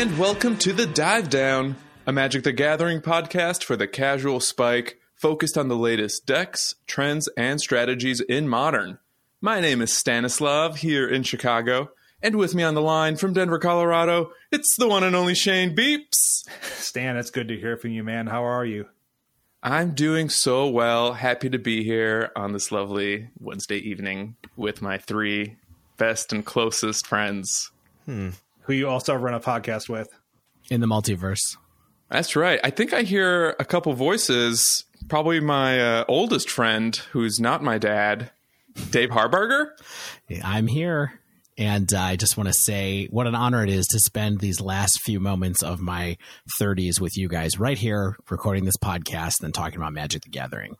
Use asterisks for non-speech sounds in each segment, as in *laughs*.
and welcome to the Dive Down, a Magic the Gathering podcast for the casual spike, focused on the latest decks, trends, and strategies in modern. My name is Stanislav here in Chicago, and with me on the line from Denver, Colorado, it's the one and only Shane Beeps. Stan, it's good to hear from you, man. How are you? I'm doing so well. Happy to be here on this lovely Wednesday evening with my three best and closest friends. Hmm. Who you also run a podcast with in the multiverse. That's right. I think I hear a couple voices. Probably my uh, oldest friend, who's not my dad, Dave Harbarger. I'm here. And uh, I just want to say what an honor it is to spend these last few moments of my 30s with you guys right here, recording this podcast and talking about Magic the Gathering.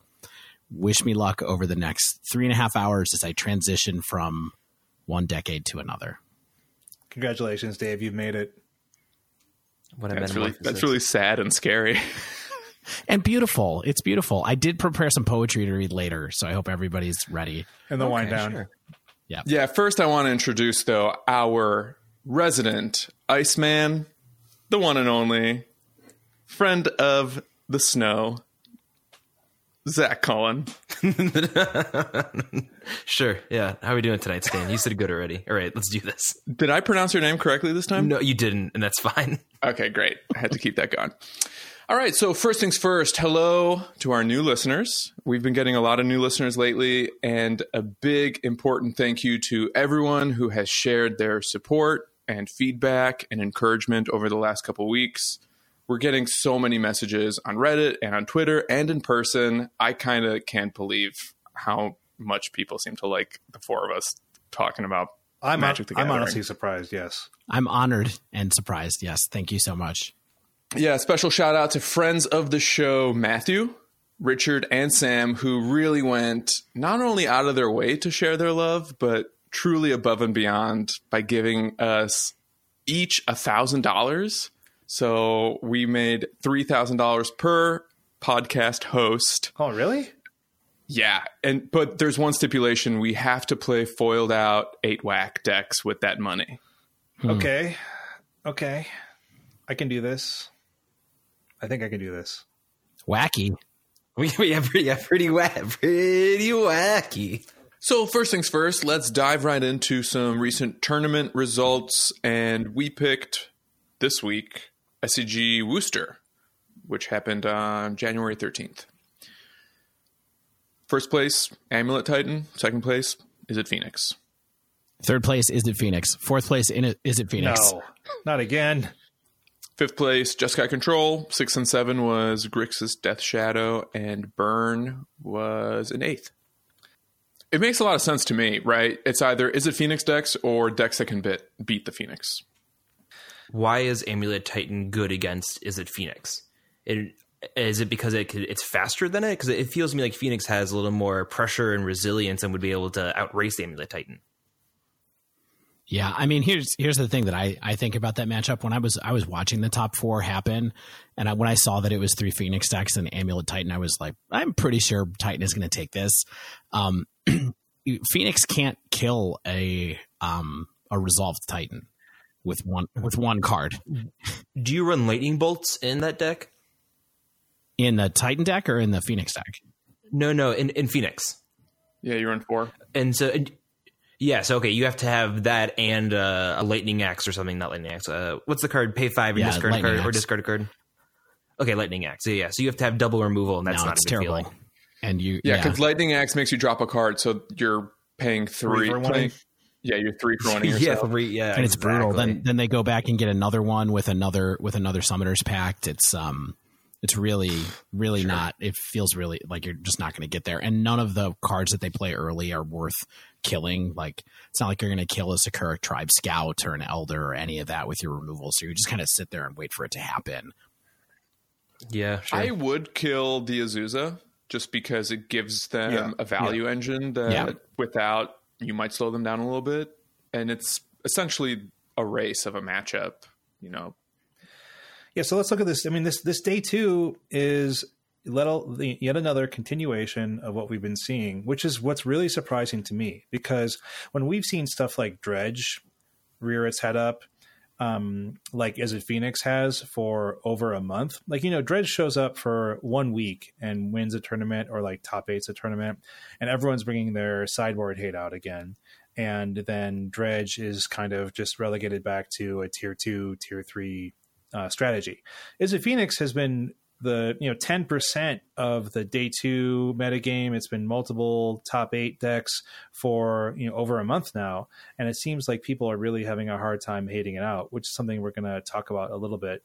Wish me luck over the next three and a half hours as I transition from one decade to another. Congratulations, Dave. You've made it. What that's really, that's really sad and scary. *laughs* and beautiful. It's beautiful. I did prepare some poetry to read later, so I hope everybody's ready. And the okay, wind down. Sure. Yeah. Yeah. First, I want to introduce, though, our resident Iceman, the one and only friend of the snow, Zach Cullen. *laughs* sure. Yeah. How are we doing tonight, Stan? You said good already. All right, let's do this. Did I pronounce your name correctly this time? No, you didn't, and that's fine. *laughs* Okay, great. I had to keep that going. All right, so first things first, hello to our new listeners. We've been getting a lot of new listeners lately, and a big important thank you to everyone who has shared their support and feedback and encouragement over the last couple weeks. We're getting so many messages on Reddit and on Twitter and in person. I kind of can't believe how much people seem to like the four of us talking about I'm Magic the Gathering. I'm honestly surprised, yes. I'm honored and surprised, yes. Thank you so much. Yeah, special shout out to friends of the show, Matthew, Richard, and Sam, who really went not only out of their way to share their love, but truly above and beyond by giving us each a thousand dollars. So we made three thousand dollars per podcast host. Oh, really? Yeah, and but there's one stipulation: we have to play foiled out eight whack decks with that money. Hmm. Okay, okay, I can do this. I think I can do this. Wacky. *laughs* We, we have pretty, yeah, pretty whack, pretty wacky. So first things first, let's dive right into some recent tournament results, and we picked this week SCG Worcester, which happened on January thirteenth. First place, Amulet Titan. Second place, Izzet Phoenix? Third place, Izzet Phoenix? Fourth place, Izzet, Phoenix? No, not again. Fifth place, Jeskai Control. Six and seven was Grixis Death Shadow, and Burn was an eighth. It makes a lot of sense to me, right? It's either Izzet Phoenix decks or decks that can bit, beat the Phoenix. Why is Amulet Titan good against Izzet Phoenix? It, is it because it it's faster than it? Because it feels to me like Phoenix has a little more pressure and resilience and would be able to outrace Amulet Titan. Yeah, I mean, here's here's the thing that I, I think about that matchup. When I was I was watching the top four happen, and I, when I saw that it was three Phoenix decks and Amulet Titan, I was like, I'm pretty sure Titan is going to take this. Um, *clears throat* Phoenix can't kill a um, a resolved Titan with one with one card. Do you run lightning bolts in that deck? In the Titan deck or in the Phoenix deck? No, no, in in Phoenix. Yeah, you run four. And so Yes, okay. You have to have that and uh, a lightning axe or something. Not lightning axe. Uh, what's the card? Pay five and yeah, discard a card axe. or discard a card. Okay, lightning axe. So, yeah, so you have to have double removal, and that's no, not a terrible. Feeling. And you, yeah, because yeah. lightning axe makes you drop a card, so you're paying three. three playing, yeah, you're three for one *laughs* yeah, three, yeah, and it's brutal. Then then they go back and get another one with another with another summoner's pact. It's um it's really, really sure. not. It feels really like you're just not going to get there. And none of the cards that they play early are worth killing. Like it's not like you're going to kill a Sakura Tribe Scout or an Elder or any of that with your removal. So you just kind of sit there and wait for it to happen. Yeah, sure. I would kill the Azusa just because it gives them yeah. a value yeah. engine that yeah. without you might slow them down a little bit, and it's essentially a race of a matchup. You know, yeah, so let's look at this. I mean, this this day two is yet another continuation of what we've been seeing, which is what's really surprising to me because when we've seen stuff like Dredge rear its head up, um, like Izzet Phoenix has for over a month. Like, you know, Dredge shows up for one week and wins a tournament or like top eight's a tournament, and everyone's bringing their sideboard hate out again. And then Dredge is kind of just relegated back to a tier two, tier three uh, strategy. Izzet Phoenix has been the you know 10% of the day two metagame. It's been multiple top eight decks for you know over a month now. And it seems like people are really having a hard time hating it out which is something we're going to talk about a little bit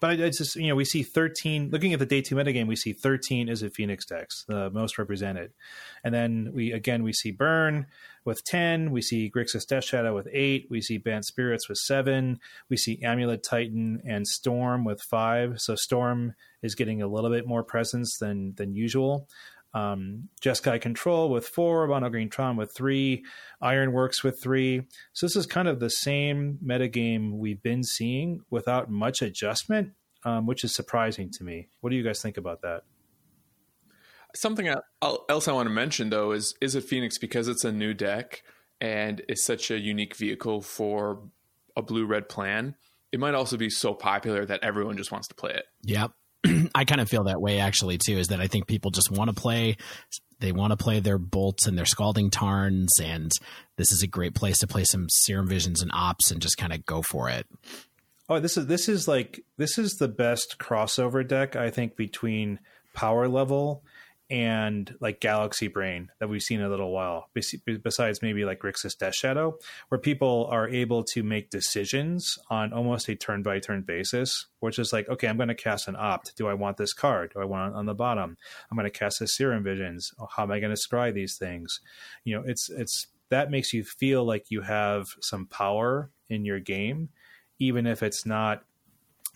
but it's just you know we see 13 looking at the day two metagame we see 13 is a Phoenix decks the most represented. And then we again we see burn with 10 we see grixis death shadow with 8 we see bant spirits with 7 we see amulet titan and storm with 5 so storm is getting a little bit more presence than than usual um, Jeskai Control with four, Mono Green Tron with three, Ironworks with three. So this is kind of the same metagame we've been seeing without much adjustment, um, which is surprising to me. What do you guys think about that? Something else I want to mention though is Izzet Phoenix because it's a new deck and it's such a unique vehicle for a blue red plan. It might also be so popular that everyone just wants to play it. Yep. *clears throat* I kind of feel that way actually too. Is that I think people just want to play. They want to play their bolts and their scalding tarns, and this is a great place to play some serum visions and opts and just kind of go for it. Oh, this is this is like this is the best crossover deck I think between power level and like Galaxy Brain that we've seen in a little while, besides maybe like Grixis Death Shadow, where people are able to make decisions on almost a turn by turn basis, which is like, okay, I'm going to cast an opt. Do I want this card? Do I want it on the bottom? I'm going to cast a Serum Visions. Oh, how am I going to scry these things? You know, it's it's that makes you feel like you have some power in your game, even if it's not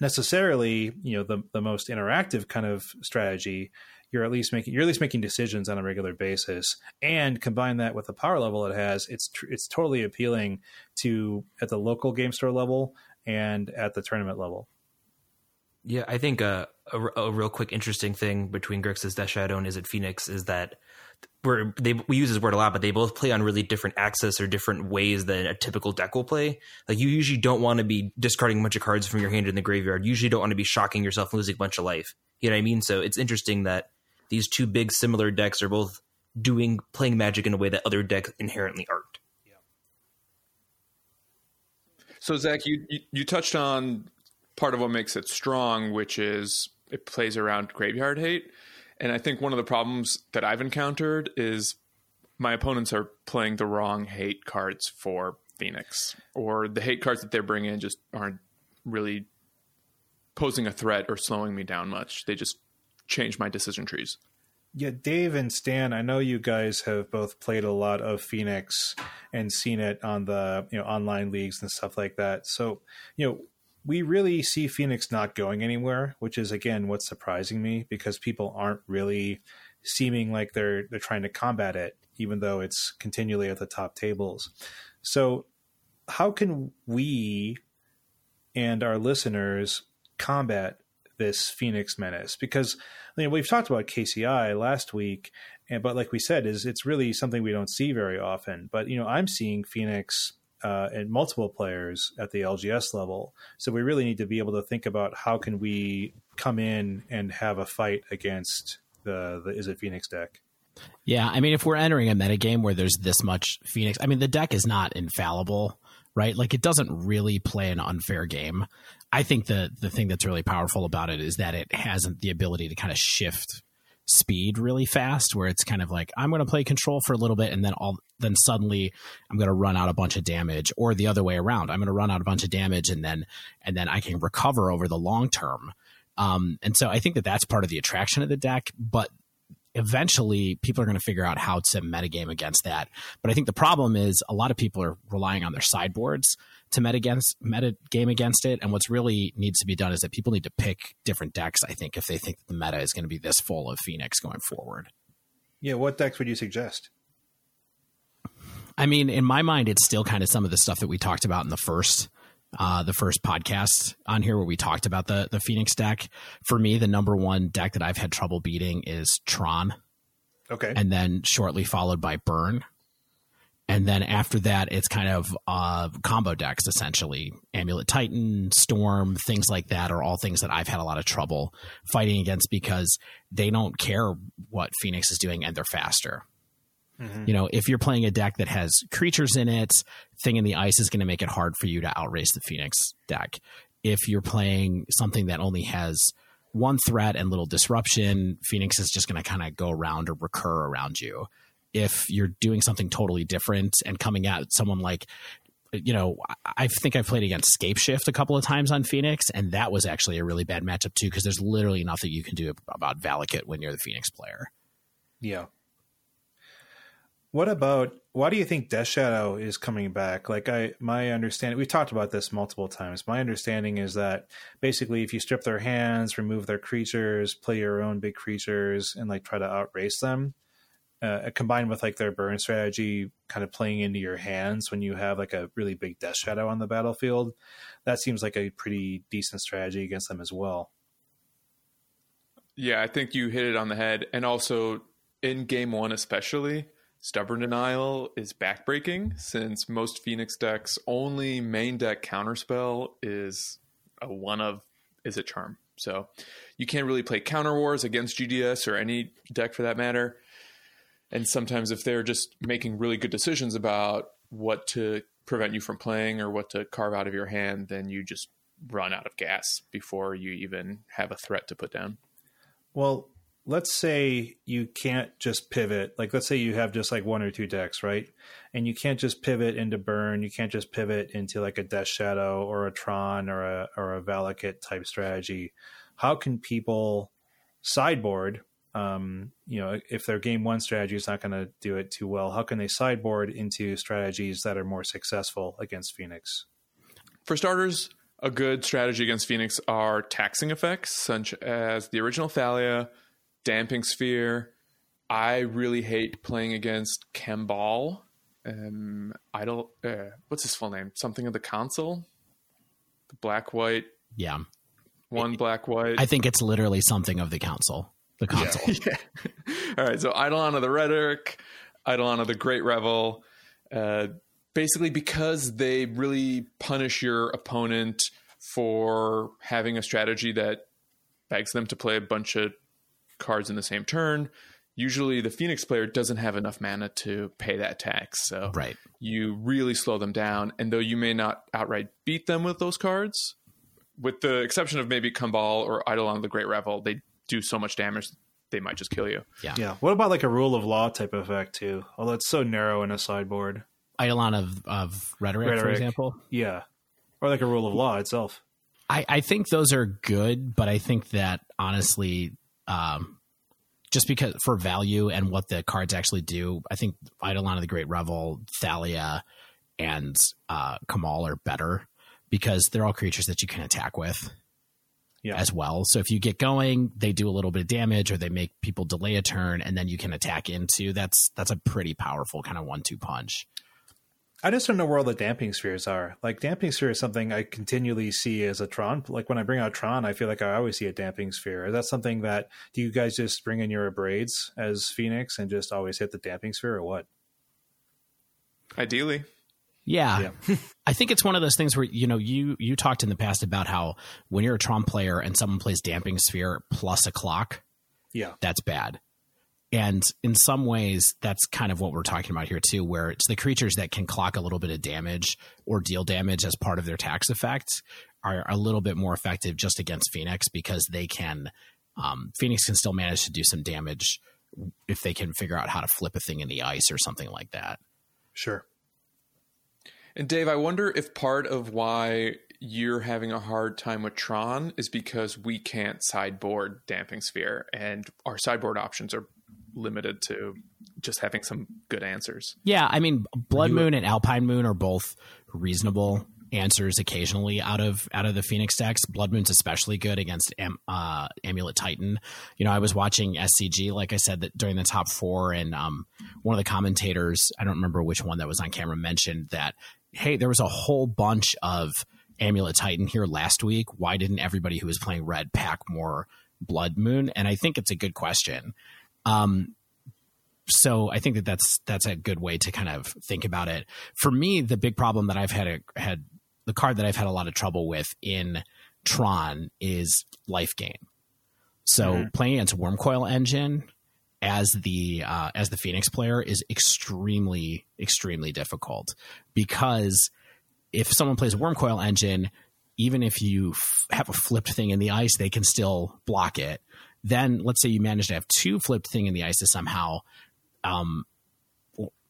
necessarily you know the the most interactive kind of strategy you're at least making you're at least making decisions on a regular basis and combine that with the power level it has it's tr- it's totally appealing to at the local game store level and at the tournament level yeah i think uh, a, a real quick interesting thing between grixis death shadow and Izzet Phoenix is that we're, they, we use this word a lot, but they both play on really different axes or different ways than a typical deck will play. Like you usually don't want to be discarding a bunch of cards from your hand in the graveyard. You usually don't want to be shocking yourself and losing a bunch of life. You know what I mean? So it's interesting that these two big similar decks are both doing playing magic in a way that other decks inherently aren't. Yeah. So Zach, you, you, you touched on part of what makes it strong, which is it plays around graveyard hate. And I think one of the problems that I've encountered is my opponents are playing the wrong hate cards for Phoenix, or the hate cards that they're bringing in just aren't really posing a threat or slowing me down much. They just change my decision trees. Yeah, Dave and Stan, I know you guys have both played a lot of Phoenix and seen it on the you know online leagues and stuff like that. So, you know, we really see Phoenix not going anywhere, which is again what's surprising me because people aren't really seeming like they're they're trying to combat it, even though it's continually at the top tables. So, how can we and our listeners combat this Phoenix menace because you know, we've talked about KCI last week, and but like we said, is it's really something we don't see very often. But you know, I'm seeing Phoenix uh, and multiple players at the LGS level, so we really need to be able to think about how can we come in and have a fight against the the it Phoenix deck. Yeah, I mean, if we're entering a metagame where there's this much Phoenix, I mean, the deck is not infallible right? Like it doesn't really play an unfair game. I think the the thing that's really powerful about it is that it hasn't the ability to kind of shift speed really fast where it's kind of like I'm going to play control for a little bit and then all then suddenly I'm going to run out a bunch of damage or the other way around. I'm going to run out a bunch of damage and then and then I can recover over the long term. Um, and so I think that that's part of the attraction of the deck, but eventually people are going to figure out how to metagame against that. But I think the problem is a lot of people are relying on their sideboards to meta against meta game against it. And what's really needs to be done is that people need to pick different decks. I think if they think that the meta is going to be this full of Phoenix going forward. Yeah, what decks would you suggest? I mean, in my mind, it's still kind of some of the stuff that we talked about in the first uh, the first podcast on here where we talked about the the Phoenix deck. For me, the number one deck that I've had trouble beating is Tron. Okay. And then shortly followed by Burn. And then after that, it's kind of uh, combo decks essentially. Amulet Titan, Storm, things like that are all things that I've had a lot of trouble fighting against because they don't care what Phoenix is doing and they're faster. Mm-hmm. You know, if you're playing a deck that has creatures in it, Thing in the Ice is going to make it hard for you to outrace the Phoenix deck. If you're playing something that only has one threat and little disruption, Phoenix is just going to kind of go around or recur around you. If you're doing something totally different and coming at someone like, you know, I think I've played against Scapeshift a couple of times on Phoenix, and that was actually a really bad matchup too because there's literally nothing you can do about Valakut when you're the Phoenix player. Yeah. What about why do you think Death Shadow is coming back? Like I my understanding we've talked about this multiple times. My understanding is that basically if you strip their hands, remove their creatures, play your own big creatures and like try to outrace them, uh, combined with like their burn strategy kind of playing into your hands when you have like a really big Death Shadow on the battlefield, that seems like a pretty decent strategy against them as well. Yeah, I think you hit it on the head and also in game 1 especially Stubborn Denial is backbreaking since most Phoenix decks' only main deck counterspell is a one of Izzet Charm. So you can't really play counter wars against GDS or any deck for that matter. And sometimes if they're just making really good decisions about what to prevent you from playing or what to carve out of your hand, then you just run out of gas before you even have a threat to put down. Well, let's say you can't just pivot like let's say you have just like one or two decks right and you can't just pivot into burn you can't just pivot into like a death shadow or a tron or a or a valakut type strategy how can people sideboard um, you know if their game one strategy is not going to do it too well how can they sideboard into strategies that are more successful against phoenix for starters a good strategy against Phoenix are taxing effects, such as the original Thalia, Damping Sphere. I really hate playing against Kambal. Um, Idol. Uh, what's his full name? Something of the Council. The black white. Yeah. One black white. I think it's literally something of the council. The council. Yeah. *laughs* yeah. All right. So Eidolon of the Rhetoric, Eidolon of the Great Revel. Uh, basically, because they really punish your opponent for having a strategy that begs them to play a bunch of cards in the same turn. Usually, the Phoenix player doesn't have enough mana to pay that tax. So, right. you really slow them down. And though you may not outright beat them with those cards, with the exception of maybe Kambal or Eidolon the Great Revel, they do so much damage they might just kill you. Yeah. Yeah. What about like a rule of law type effect too? Although it's so narrow in a sideboard. Eidolon of, of rhetoric, rhetoric, for example. Yeah. Or like a rule of law itself. I, I think those are good, but I think that honestly, um, just because for value and what the cards actually do, I think Eidolon of the Great Revel, Thalia, and uh, Kambal are better because they're all creatures that you can attack with yeah. as well. So if you get going, they do a little bit of damage or they make people delay a turn and then you can attack into. That's that's a pretty powerful kind of one two punch. I just don't know where all the damping spheres are. Like damping sphere is something I continually see as a Tron. Like when I bring out Tron, I feel like I always see a damping sphere. Is that something that do you guys just bring in your braids as Phoenix and just always hit the damping sphere or what? Ideally. Yeah. yeah. *laughs* I think it's one of those things where you know you you talked in the past about how when you're a Tron player and someone plays damping sphere plus a clock, yeah. That's bad. And in some ways, that's kind of what we're talking about here too, where it's the creatures that can clock a little bit of damage or deal damage as part of their tax effect are a little bit more effective just against Phoenix because they can. Um, Phoenix can still manage to do some damage if they can figure out how to flip a thing in the ice or something like that. Sure. And Dave, I wonder if part of why you're having a hard time with Tron is because we can't sideboard Damping Sphere, and our sideboard options are limited to just having some good answers. Yeah, I mean, Blood Moon and Alpine Moon are both reasonable answers occasionally out of out of the Phoenix decks. Blood Moon's especially good against Am, uh, Amulet Titan. You know, I was watching SCG, like I said, that during the top four, and um, one of the commentators, I don't remember which one that was on camera, mentioned that hey, there was a whole bunch of Amulet Titan here last week. Why didn't everybody who was playing red pack more Blood Moon? And I think it's a good question um, so I think that that's that's a good way to kind of think about it. For me, the big problem that I've had a, had the card that I've had a lot of trouble with in Tron is life gain. So mm-hmm. playing against Wurmcoil Engine as the uh, as the Phoenix player is extremely extremely difficult because if someone plays a Wurmcoil Engine, even if you f- have a flipped thing in the ice, they can still block it. Then let's say you manage to have two flipped thing in the ice somehow. Um,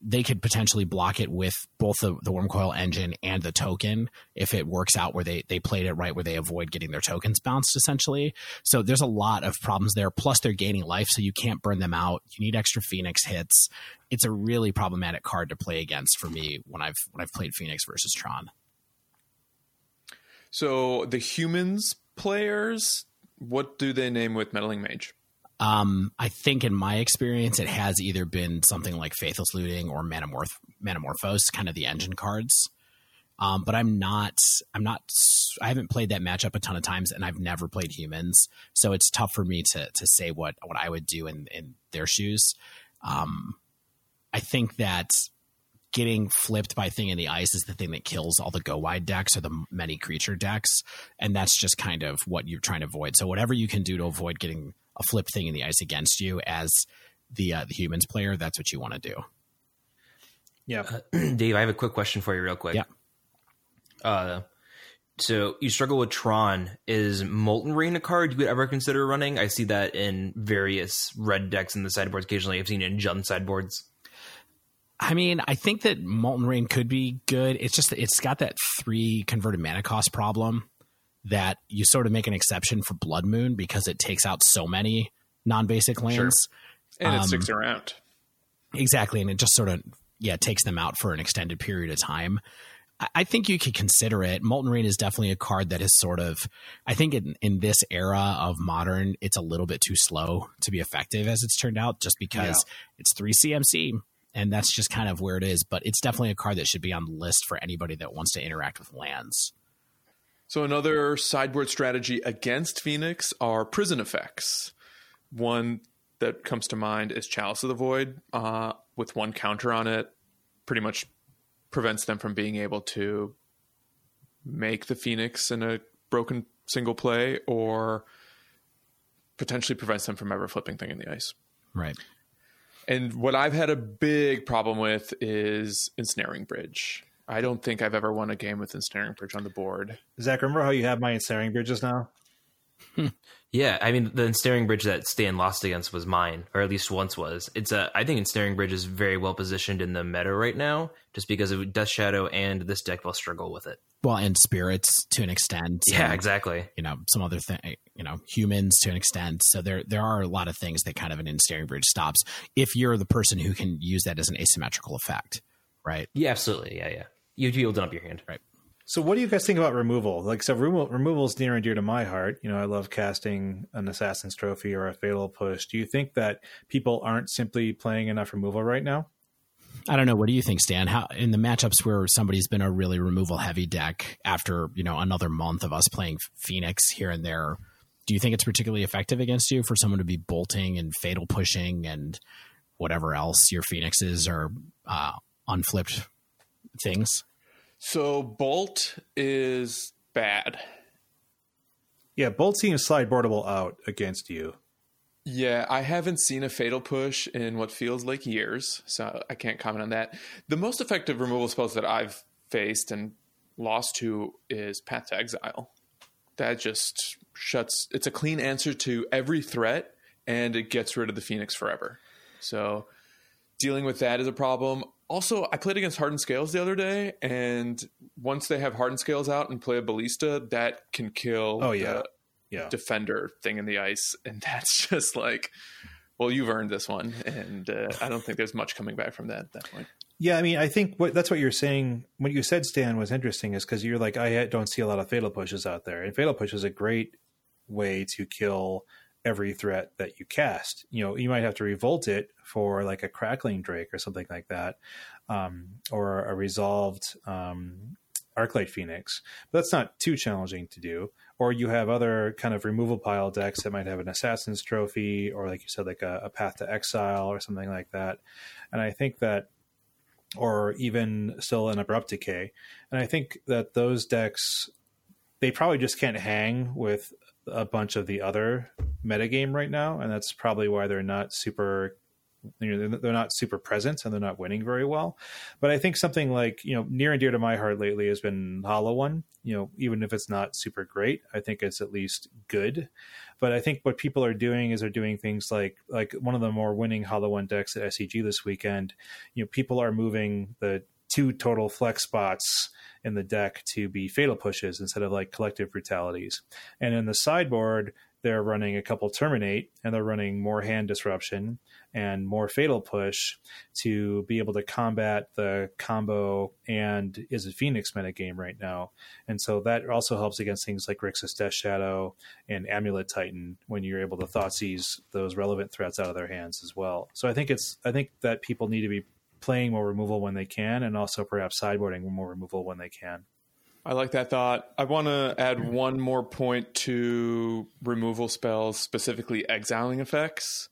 they could potentially block it with both the, the Wurmcoil engine and the token if it works out where they, they played it right where they avoid getting their tokens bounced essentially. So there's a lot of problems there. Plus they're gaining life so you can't burn them out. You need extra phoenix hits. It's a really problematic card to play against for me when i've when i've played phoenix versus tron. So the humans players what do they name with meddling mage um, I think in my experience, it has either been something like Faithless Looting or Manamorph- Manamorphose, kind of the engine cards. Um, but I'm not, I'm not, I haven't played that matchup a ton of times and I've never played humans. So it's tough for me to, to say what, what I would do in, in their shoes. Um, I think that getting flipped by thing in the ice is the thing that kills all the go wide decks or the many creature decks. And that's just kind of what you're trying to avoid. So whatever you can do to avoid getting a flip thing in the ice against you as the uh, the humans player, that's what you want to do. Yeah, uh, *clears throat* Dave, I have a quick question for you, real quick. Yeah. Uh, so you struggle with Tron. Is Molten Rain a card you would ever consider running? I see that in various red decks in the sideboards. Occasionally, I've seen it in Jund sideboards. I mean, I think that Molten Rain could be good. It's just it's got that three converted mana cost problem that you sort of make an exception for Blood Moon because it takes out so many non-basic lands, sure. and um, it sticks around. Exactly, and it just sort of yeah takes them out for an extended period of time. I, I think you could consider it. Molten Rain is definitely a card that is sort of, I think in, in this era of modern, it's a little bit too slow to be effective as it's turned out, just because yeah. it's three CMC and that's just kind of where it is. But it's definitely a card that should be on the list for anybody that wants to interact with lands. So another sideboard strategy against Phoenix are prison effects. One that comes to mind is Chalice of the Void, uh, with one counter on it, pretty much prevents them from being able to make the Phoenix in a broken single play, or potentially prevents them from ever flipping thing in the ice. Right. And what I've had a big problem with is ensnaring bridge. I don't think I've ever won a game with ensnaring bridge on the board. Zach, remember how you have my ensnaring bridges now? *laughs* yeah, I mean the ensnaring bridge that Stan lost against was mine, or at least once was. It's a I think ensnaring bridge is very well positioned in the meta right now, just because of Death Shadow and this deck will struggle with it. Well, and spirits to an extent. Yeah, and, exactly. You know, some other thing. You know, humans to an extent. So there there are a lot of things that kind of an ensnaring bridge stops if you're the person who can use that as an asymmetrical effect, right? Yeah, absolutely. Yeah, yeah you'd be able to up your hand. Right. So, what do you guys think about removal? Like, so removal, removal is near and dear to my heart. You know, I love casting an Assassin's Trophy or a Fatal Push. Do you think that people aren't simply playing enough removal right now? I don't know. What do you think, Stan? How in the matchups where somebody's been a really removal heavy deck after you know another month of us playing Phoenix here and there? Do you think it's particularly effective against you for someone to be bolting and fatal pushing and whatever else your Phoenixes are uh, unflipped things? So Bolt is bad. Yeah, Bolt seems sideboardable out against you. Yeah, I haven't seen a fatal push in what feels like years, so I can't comment on that. The most effective removal spells that I've faced and lost to is Path to Exile. That just shuts. It's a clean answer to every threat, and it gets rid of the Phoenix forever. So dealing with that is a problem also I played against Hardened Scales the other day, and once they have Hardened Scales out and play a Ballista, that can kill oh yeah yeah defender thing in the ice, and *laughs* that's just like, well, you've earned this one, and uh, I don't think there's much coming back from that at that point. Yeah, I mean, I think what that's what you're saying. What you said, Stan, was interesting, is because you're like, I don't see a lot of fatal pushes out there, and fatal push is a great way to kill every threat that you cast. You know, you might have to revolt it for like a crackling drake or something like that, um, or a resolved um, arclight phoenix. But that's not too challenging to do. or you have other kind of removal pile decks that might have an assassin's trophy or like you said like a, a path to exile or something like that and i think that or even still an abrupt decay and i think that those decks they probably just can't hang with a bunch of the other metagame right now and that's probably why they're not super you know they're not super present and they're not winning very well. But i think something like you know near and dear to my heart lately has been hollow one. You know even if it's not super great i think it's at least good. But i think what people are doing is they're doing things like like one of the more winning hollow one decks at seg this weekend. You know people are moving the two total flex spots in the deck to be fatal pushes instead of like collective brutalities and in the sideboard they're running a couple terminate and they're running more hand disruption and more fatal push to be able to combat the combo and Izzet Phoenix metagame right now. And so that also helps against things like Grixis Death Shadow and Amulet Titan when you're able to Thoughtseize those relevant threats out of their hands as well. So I think it's I think that people need to be playing more removal when they can and also perhaps sideboarding more removal when they can. I like that thought. I want to add one more point to removal spells, specifically exiling effects.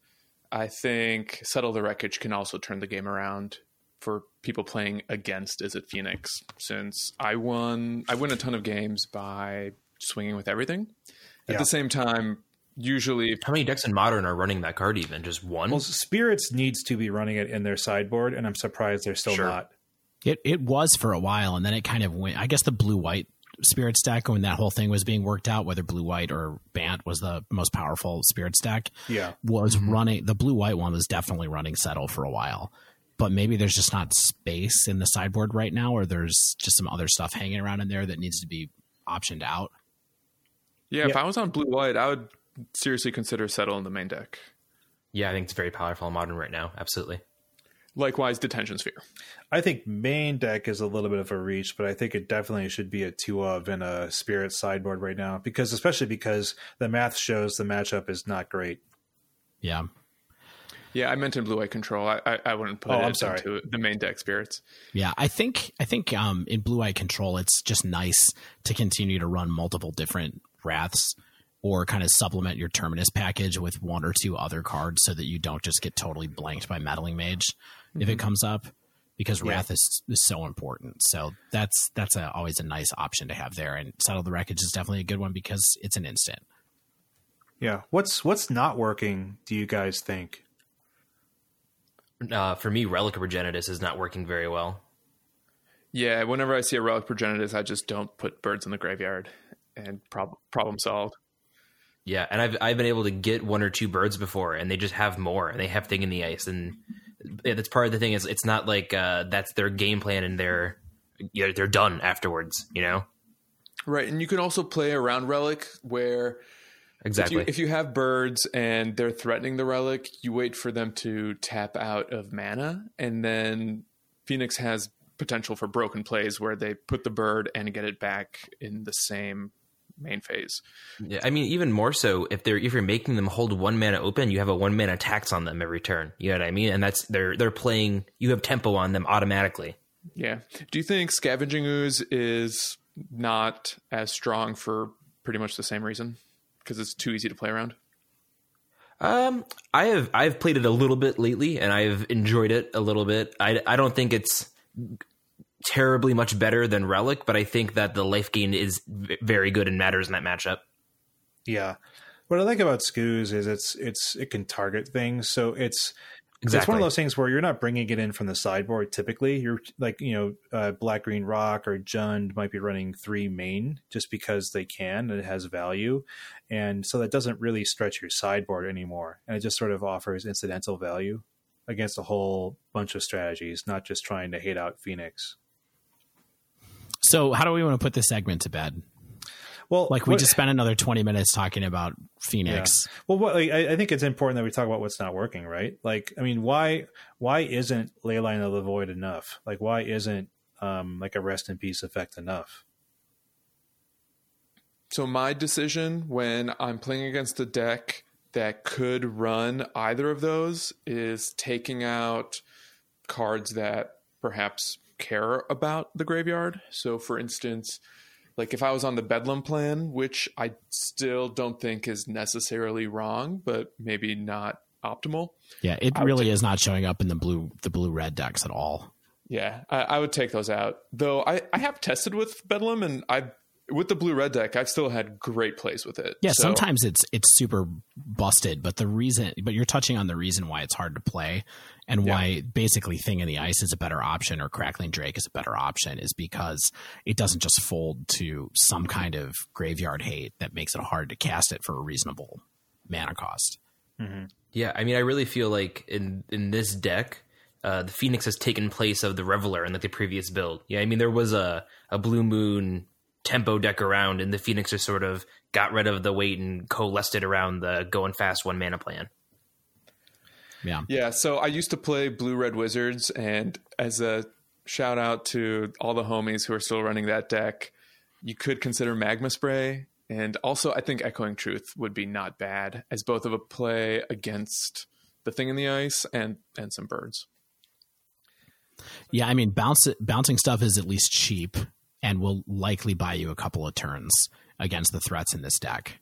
I think Settle the Wreckage can also turn the game around for people playing against Izzet Phoenix, since I won I win a ton of games by swinging with everything. At yeah. the same time, usually how many decks in modern are running that card even just one well spirits needs to be running it in their sideboard and i'm surprised they're still sure. not it it was for a while, and then it kind of went. I guess the blue white spirit stack when that whole thing was being worked out, whether blue white or Bant was the most powerful spirit stack. Yeah, was mm-hmm. running the blue white one was definitely running settle for a while. But maybe there's just not space in the sideboard right now, or there's just some other stuff hanging around in there that needs to be optioned out. Yeah, yeah. if I was on blue white, I would seriously consider settle in the main deck. Yeah, I think it's very powerful in modern right now. Absolutely. Likewise, detention sphere. I think main deck is a little bit of a reach, but I think it definitely should be a two of and a spirit sideboard right now because, especially because the math shows the matchup is not great. Yeah. Yeah, I meant in blue white control. I, I, I wouldn't put oh, it I'm sorry. into the main deck spirits. Yeah, I think I think um, in blue white control, it's just nice to continue to run multiple different wraths or kind of supplement your terminus package with one or two other cards so that you don't just get totally blanked by meddling mage mm-hmm. if it mm-hmm. comes up because yeah. wrath is, is so important so that's that's a, always a nice option to have there and settle the wreckage is definitely a good one because it's an instant yeah what's what's not working do you guys think uh, for me relic progenitus is not working very well yeah whenever i see a relic progenitus i just don't put birds in the graveyard and prob- problem solved yeah, and I've I've been able to get one or two birds before, and they just have more, and they have thing in the ice, and yeah, that's part of the thing is it's not like uh, that's their game plan and they're yeah, they're done afterwards, you know. Right, and you can also play around relic where exactly if you, if you have birds and they're threatening the relic, you wait for them to tap out of mana, and then Phoenix has potential for broken plays where they put the bird and get it back in the same main phase. Yeah, I mean, even more so if they're if you're making them hold one mana open, you have a one mana tax on them every turn. You know what I mean? And that's they're they're playing. You have tempo on them automatically. Yeah. Do you think Scavenging Ooze is not as strong for pretty much the same reason? Because it's too easy to play around. Um, I have I've played it a little bit lately, and I've enjoyed it a little bit. I I don't think it's terribly much better than Relic, but I think that the life gain is very good and matters in that matchup. Yeah. What I like about Scooze is it's it's it can target things, so it's Exactly. It's one of those things where you're not bringing it in from the sideboard. Typically, you're like you know, uh, Black Green Rock or Jund might be running three main just because they can and it has value, and so that doesn't really stretch your sideboard anymore, and it just sort of offers incidental value against a whole bunch of strategies, not just trying to hate out Phoenix. So, how do we want to put this segment to bed? Well, like we what, just spent another twenty minutes talking about Phoenix. Yeah. Well, what, like, I, I, think it's important that we talk about what's not working, right? Like, I mean, why why isn't Leyline of the Void enough? Like, why isn't um, like a rest in peace effect enough? So my decision when I'm playing against a deck that could run either of those is taking out cards that perhaps care about the graveyard. So, for instance, like if I was on the Bedlam plan, which I still don't think is necessarily wrong, but maybe not optimal. Yeah, it really take, is not showing up in the blue the blue red decks at all. Yeah, I, I, would take those out. Though I, I have tested with Bedlam and I with the blue red deck, I've still had great plays with it. Yeah, so. sometimes it's it's super busted, but the reason but you're touching on the reason why it's hard to play and yeah. why basically Thing in the Ice is a better option or Crackling Drake is a better option is because it doesn't just fold to some kind of graveyard hate that makes it hard to cast it for a reasonable mana cost. Mm-hmm. Yeah, I mean, I really feel like in in this deck, uh, the Phoenix has taken place of the Reveler in like the previous build. Yeah, I mean, there was a a Blue Moon tempo deck around, and the Phoenix just sort of got rid of the weight and coalesced it around the going fast one mana plan. Yeah. Yeah. So I used to play Blue Red Wizards, and as a shout out to all the homies who are still running that deck, you could consider Magma Spray. And also, I think Echoing Truth would be not bad as both of a play against the thing in the ice and and some birds. Yeah, I mean, bounce, bouncing stuff is at least cheap and will likely buy you a couple of turns against the threats in this deck.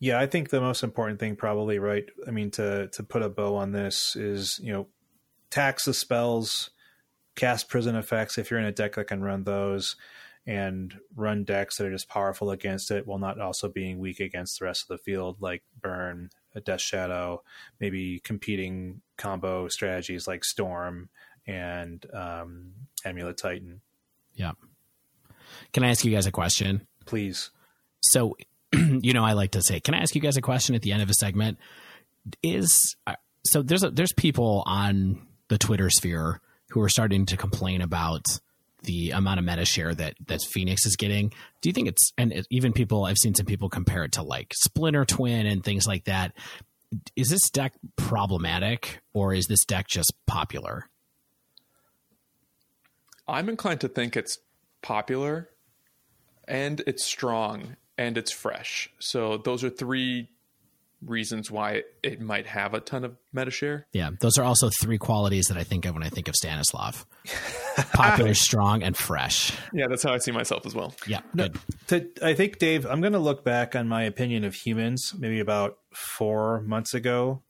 Yeah, I think the most important thing probably right I mean to to put a bow on this is, you know, tax the spells, cast prison effects if you're in a deck that can run those and run decks that are just powerful against it while not also being weak against the rest of the field like burn, a death shadow, maybe competing combo strategies like storm and um, Amulet Titan. Yeah. Can I ask you guys a question? Please. So, *clears throat* you know, I like to say, can I ask you guys a question at the end of a segment? Is uh, so there's a, there's people on the Twitter sphere who are starting to complain about the amount of meta share that that Phoenix is getting. Do you think it's and it, even people I've seen some people compare it to like Splinter Twin and things like that. Is this deck problematic or is this deck just popular? I'm inclined to think it's popular and it's strong and it's fresh. So those are three reasons why it might have a ton of meta share. Yeah, those are also three qualities that I think of when I think of Stanislav. Popular, *laughs* strong, and fresh. Yeah, that's how I see myself as well. Yeah, no, to, I think Dave, I'm going to look back on my opinion of humans maybe about 4 months ago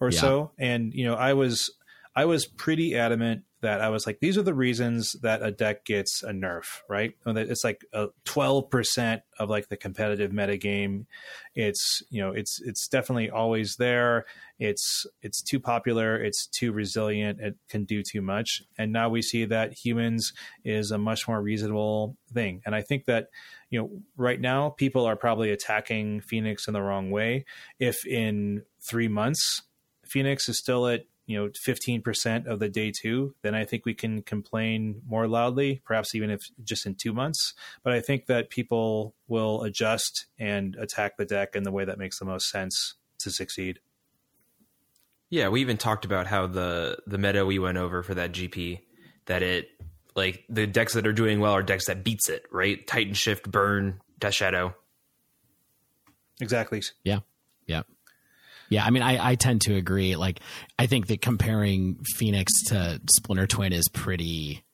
or yeah. so and you know, I was I was pretty adamant that I was like, these are the reasons that a deck gets a nerf, right? It's like a twelve percent of like the competitive meta game. It's you know, it's it's definitely always there. It's it's too popular. It's too resilient. It can do too much. And now we see that humans is a much more reasonable thing. And I think that you know, right now people are probably attacking Phoenix in the wrong way. If in three months Phoenix is still at you know 15% of the day two then i think we can complain more loudly perhaps even if just in two months. But i think that people will adjust and attack the deck in the way that makes the most sense to succeed. Yeah we even talked about how the the meta we went over for that gp that it like the decks that are doing well are decks that beats it right? Titan shift burn death shadow. Exactly. Yeah yeah yeah, I mean, I, I tend to agree. Like, I think that comparing Phoenix to Splinter Twin is pretty,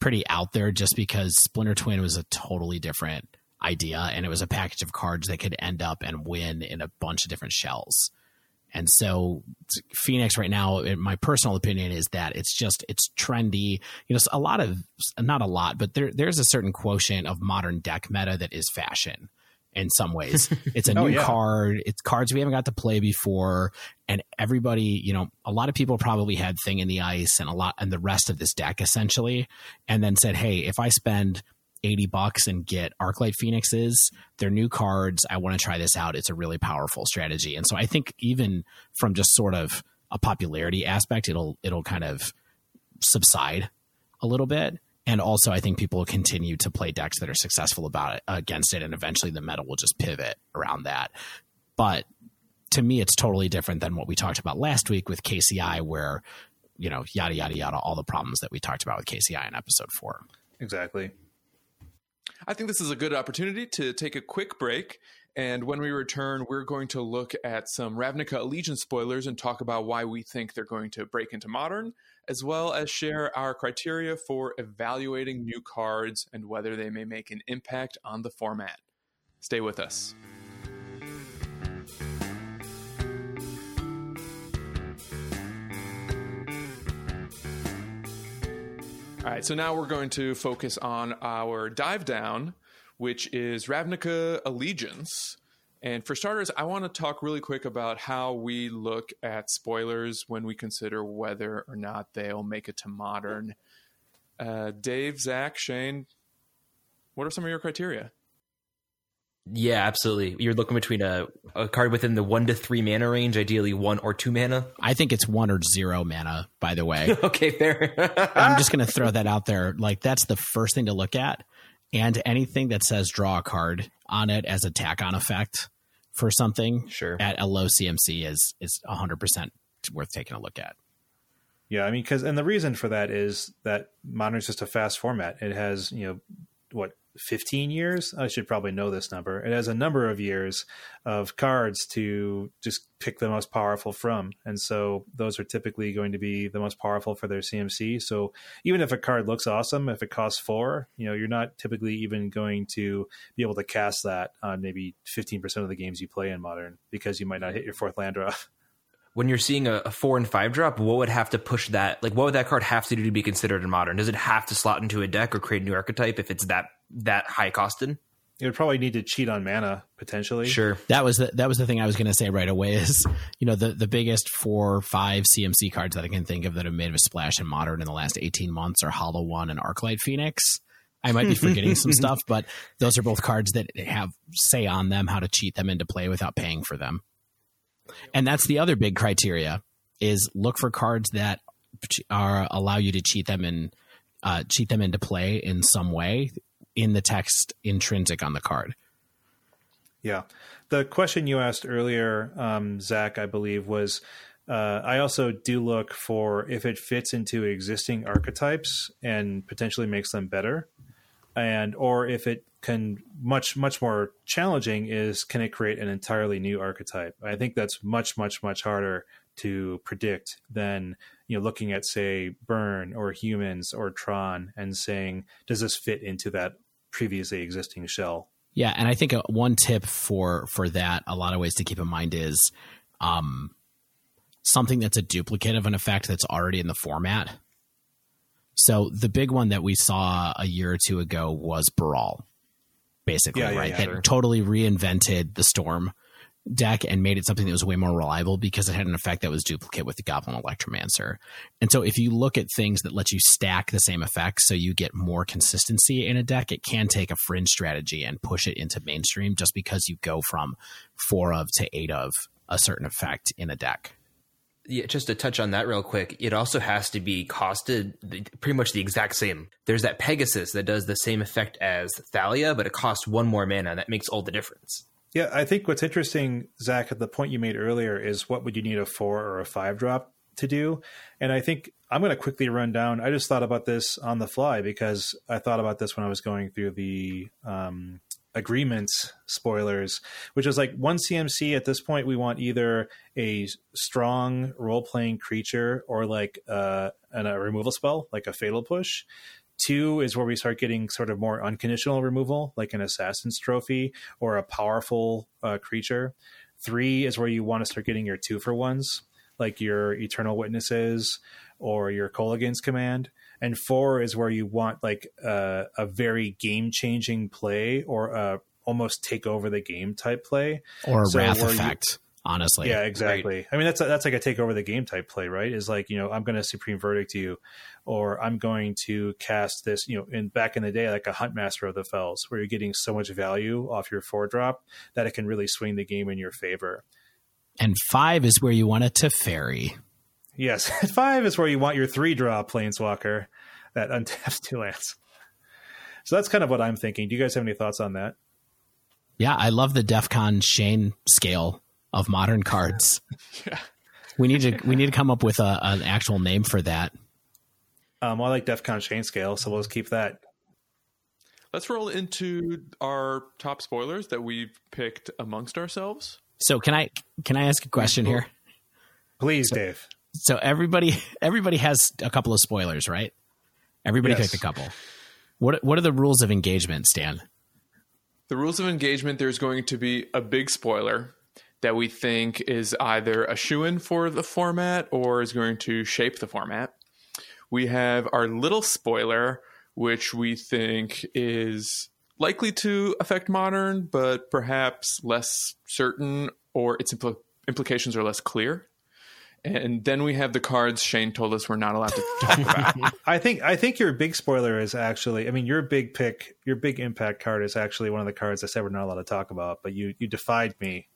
pretty out there, just because Splinter Twin was a totally different idea, and it was a package of cards that could end up and win in a bunch of different shells. And so Phoenix right now, in my personal opinion, is that it's just it's trendy. You know, a lot of not a lot, but there there's a certain quotient of modern deck meta that is fashion in some ways. *laughs* It's a oh, new yeah. card. It's cards we haven't got to play before. And everybody, you know, a lot of people probably had Thing in the Ice and a lot and the rest of this deck essentially, and then said, Hey, if I spend 80 bucks and get Arclight Phoenixes, they're new cards. I want to try this out. It's a really powerful strategy. And so I think even from just sort of a popularity aspect, it'll it'll kind of subside a little bit and also I think people will continue to play decks that are successful about it against it, and eventually the meta will just pivot around that. But to me, it's totally different than what we talked about last week with KCI, where you know yada yada yada, all the problems that we talked about with KCI in episode four. Exactly. I think this is a good opportunity to take a quick break And when we return, we're going to look at some Ravnica Allegiance spoilers and talk about why we think they're going to break into modern, as well as share our criteria for evaluating new cards and whether they may make an impact on the format. Stay with us. All right, so now we're going to focus on our dive down, which is Ravnica Allegiance. And for starters, I want to talk really quick about how we look at spoilers when we consider whether or not they'll make it to modern. Uh, Dave, Zach, Shane, what are some of your criteria? Yeah, absolutely. You're looking between a, a card within the one to three mana range, ideally one or two mana. I think it's one or zero mana, by the way. *laughs* okay, fair. *laughs* I'm just going to throw that out there. Like, that's the first thing to look at. And anything that says draw a card on it as a tack on effect for something sure. at a low CMC is is 100% worth taking a look at. Yeah, I mean, because and the reason for that is that modern is just a fast format. It has you know what 15 years. I should probably know this number. It has a number of years of cards to just pick the most powerful from. And so those are typically going to be the most powerful for their CMC. So even if a card looks awesome, if it costs four, you know, you're not typically even going to be able to cast that on maybe 15% of the games you play in modern because you might not hit your fourth land drop. *laughs* when you're seeing a, four and five drop, what would have to push that? Like, what would that card have to do to be considered in modern? Does it have to slot into a deck or create a new archetype if it's that that high costed? It would probably need to cheat on mana potentially. Sure, that was the that was the thing I was going to say right away. Is you know the the biggest four five CMC cards that I can think of that have made a splash in modern in the last eighteen months are Hollow One and Arclight Phoenix. I might be *laughs* forgetting some stuff, but those are both cards that have say on them how to cheat them into play without paying for them. And that's the other big criteria is look for cards that are allow you to cheat them and uh, cheat them into play in some way in the text intrinsic on the card. Yeah, the question you asked earlier, um, Zach, I believe was. Uh, I also do look for if it fits into existing archetypes and potentially makes them better, and or if it can much much more challenging is can it create an entirely new archetype i think that's much much much harder to predict than you know looking at say burn or humans or tron and saying does this fit into that previously existing shell yeah and i think one tip for for that a lot of ways to keep in mind is um something that's a duplicate of an effect that's already in the format so the big one that we saw a year or two ago was Baral basically, yeah, right? Yeah, that sure. totally reinvented the Storm deck and made it something that was way more reliable because it had an effect that was duplicate with the Goblin Electromancer. And so if you look at things that let you stack the same effects so you get more consistency in a deck, it can take a fringe strategy and push it into mainstream just because you go from four of to eight of a certain effect in a deck yeah, just to touch on that real quick, it also has to be costed pretty much the exact same. There's that Pegasus that does the same effect as Thalia, but it costs one more mana, that makes all the difference. Yeah, I think what's interesting, Zach, at the point you made earlier is what would you need a four or a five drop to do? And I think I'm going to quickly run down. I just thought about this on the fly because I thought about this when I was going through the um, agreements spoilers, which is like one CMC at this point, we want either a strong role playing creature or like uh, an, a removal spell, like a fatal push. Two is where we start getting sort of more unconditional removal, like an assassin's trophy or a powerful uh, creature. Three is where you want to start getting your two for ones, like your eternal witnesses or your Kolaghan's command and four is where you want like a, a very game changing play or a almost take over the game type play or a so wrath effect. You, honestly, yeah, exactly. Right. I mean, that's a, that's like a take over the game type play, right? Is like you know I'm going to supreme verdict you, or I'm going to cast this. You know, in back in the day, like a huntmaster of the fells, where you're getting so much value off your four drop that it can really swing the game in your favor. And five is where you want it to fairy. Yes, *laughs* five is where you want your three draw planeswalker that untaps *laughs* two lands. So that's kind of what I'm thinking. Do you guys have any thoughts on that? Yeah, I love the DEF CON Shane scale of modern cards. *laughs* yeah. We need to we need to come up with a, an actual name for that. Um, well, I like DEF CON Shane scale, so we'll just keep that. let's roll into our top spoilers that we've picked amongst ourselves. So can I can I ask a question here? Please, so, Dave. So everybody *laughs* everybody has a couple of spoilers, right? Everybody yes. picked a couple. What what are the rules of engagement, Stan? The rules of engagement there's going to be a big spoiler that we think is either a shoe in for the format or is going to shape the format. We have our little spoiler, which we think is likely to affect modern, but perhaps less certain or its impl- implications are less clear. And then we have the cards Shane told us we're not allowed to talk about. *laughs* I think I think your big spoiler is actually I mean your big pick your big impact card is actually one of the cards I said we're not allowed to talk about, but you you defied me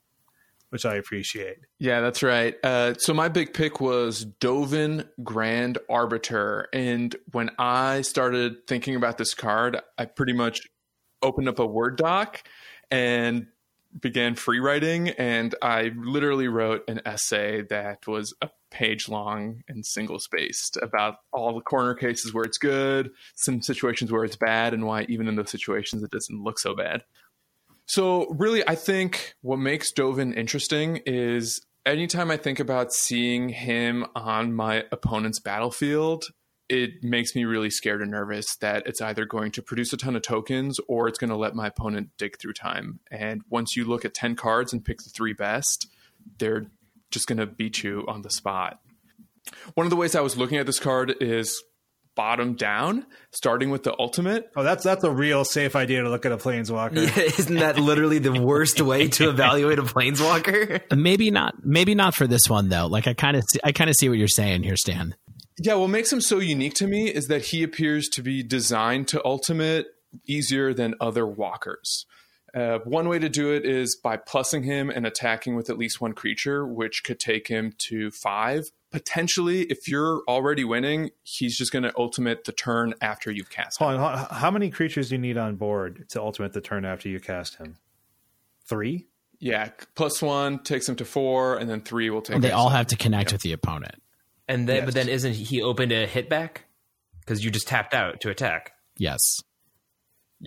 which I appreciate. Yeah, that's right. Uh, so my big pick was Dovin Grand Arbiter, and when I started thinking about this card, I pretty much opened up a Word doc and began free writing, and I literally wrote an essay that was a page long and single spaced about all the corner cases where it's good, some situations where it's bad, and why even in those situations it doesn't look so bad. So, really, I think what makes Dovin interesting is anytime I think about seeing him on my opponent's battlefield, it makes me really scared and nervous that it's either going to produce a ton of tokens or it's going to let my opponent dig through time. And once you look at 10 cards and pick the three best, they're just going to beat you on the spot. One of the ways I was looking at this card is bottom down, starting with the ultimate. Oh, that's that's a real safe idea to look at a planeswalker. Yeah, *laughs* isn't that literally the worst way to *laughs* evaluate a planeswalker? maybe not. Maybe not for this one though. Like I kind of I kind of see what you're saying here, Stan. Yeah, what makes him so unique to me is that he appears to be designed to ultimate easier than other walkers. Uh, one way to do it is by plussing him and attacking with at least one creature, which could take him to five. Potentially, if you're already winning, he's just going to ultimate the turn after you've cast him. On, how many creatures do you need on board to ultimate the turn after you cast him? Three? Yeah, plus one takes him to four, and then three will take. Him. And they all have to connect with the opponent. And then, yes. but then, isn't he open to hit back? Because you just tapped out to attack. Yes.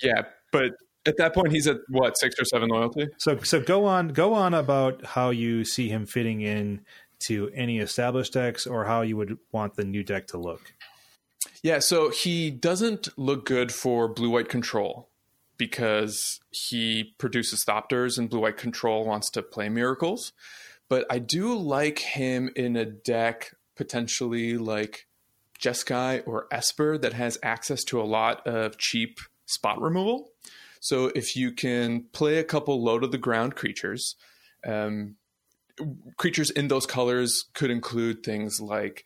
Yeah, but at that point, he's at what six or seven loyalty. So, so go on, go on about how you see him fitting in to any established decks, or how you would want the new deck to look. Yeah, so he doesn't look good for blue white control because he produces Thopters and blue white control wants to play miracles. But I do like him in a deck potentially like Jeskai or Esper that has access to a lot of cheap spot removal. So if you can play a couple low to the ground creatures, um, creatures in those colors could include things like,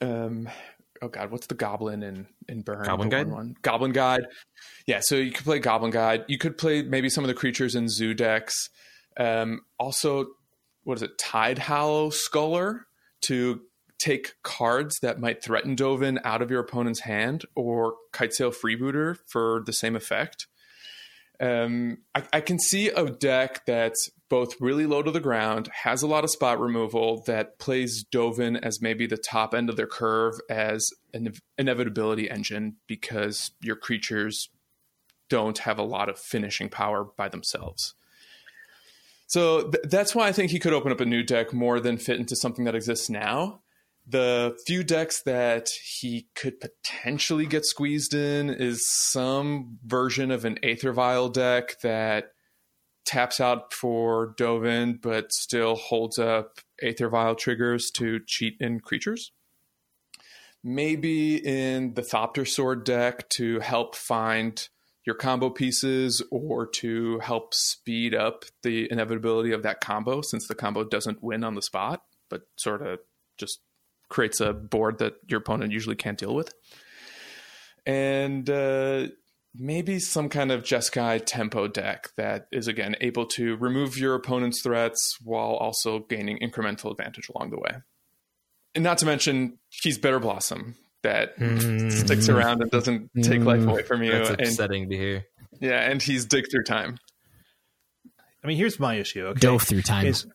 um, oh god, what's the goblin in in Burn? Goblin Guide. One? Goblin Guide. Yeah, so you could play Goblin Guide. You could play maybe some of the creatures in Zoo decks. Um, also, what is it? Tidehollow Sculler to take cards that might threaten Dovin out of your opponent's hand, or Kitesail Freebooter for the same effect. Um, I, I, can see a deck that's both really low to the ground, has a lot of spot removal, that plays Dovin as maybe the top end of their curve as an inevitability engine because your creatures don't have a lot of finishing power by themselves. So th- that's why I think he could open up a new deck more than fit into something that exists now. The few decks that he could potentially get squeezed in is some version of an Aether Vial deck that taps out for Dovin, but still holds up Aether Vial triggers to cheat in creatures. Maybe in the Thopter Sword deck to help find your combo pieces or to help speed up the inevitability of that combo since the combo doesn't win on the spot, but sort of just creates a board that your opponent usually can't deal with. And uh, maybe some kind of Jeskai tempo deck that is, again, able to remove your opponent's threats while also gaining incremental advantage along the way. And not to mention, he's Bitter Blossom, that mm. sticks around and doesn't take mm. life away from you. That's and, upsetting to hear. Yeah, and he's dig through time. I mean, here's my issue. Okay? Dove through time. Is,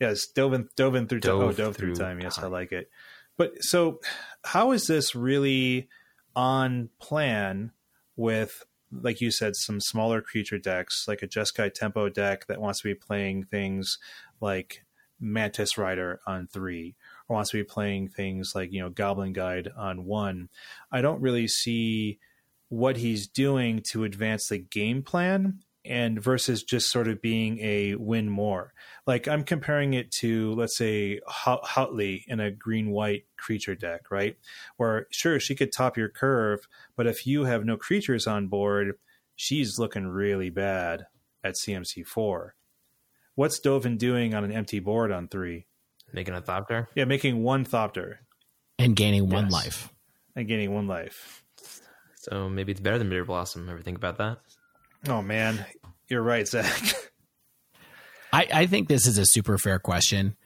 yes, dove in, dove in through time. Oh, dove through, through time. Yes, time. I like it. But so, how is this really on plan with like you said, some smaller creature decks, like a Jeskai Tempo deck that wants to be playing things like Mantis Rider on three, or wants to be playing things like you know Goblin Guide on one. I don't really see what he's doing to advance the game plan and versus just sort of being a win more. Like I'm comparing it to let's say Huatli in a green white creature deck, right? Where sure she could top your curve, but if you have no creatures on board, she's looking really bad at CMC four. What's Dovin doing on an empty board on three? Making a Thopter? Yeah, making one Thopter. And gaining one yes. life. And gaining one life. So maybe it's better than Bitter Blossom. Ever think about that? Oh man, you're right, Zach. *laughs* I, I think this is a super fair question,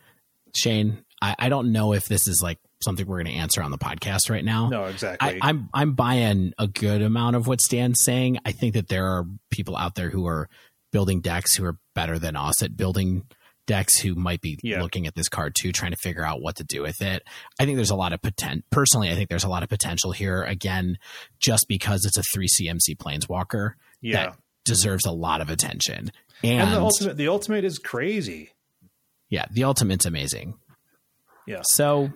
Shane. I, I don't know if this is like something we're going to answer on the podcast right now. No, exactly. I, I'm I'm buying a good amount of what Stan's saying. I think that there are people out there who are building decks who are better than us at building decks who might be yeah. looking at this card too, trying to figure out what to do with it. I think there's a lot of potential. Personally, I think there's a lot of potential here. Again, just because it's a three CMC Planeswalker yeah. that deserves a lot of attention. And, and the ultimate, the ultimate is crazy. Yeah, the ultimate's amazing. Yeah. So,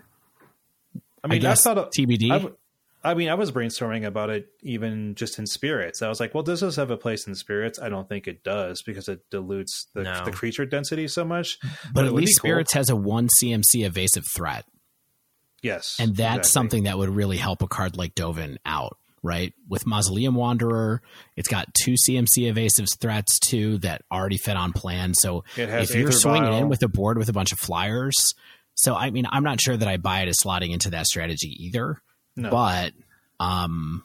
I mean, I, I thought TBD. I mean, I was brainstorming about it even just in spirits. I was like, well, does this have a place in spirits? I don't think it does because it dilutes the, no. the creature density so much. But, but at least spirits cool. has a one CMC evasive threat. Yes. And that's exactly. something that would really help a card like Dovin out, right? With Mausoleum Wanderer, it's got two CMC evasive threats too that already fit on plan. So if you're swinging in with a board with a bunch of flyers, so I mean, I'm not sure that I buy it as slotting into that strategy either. No. But um,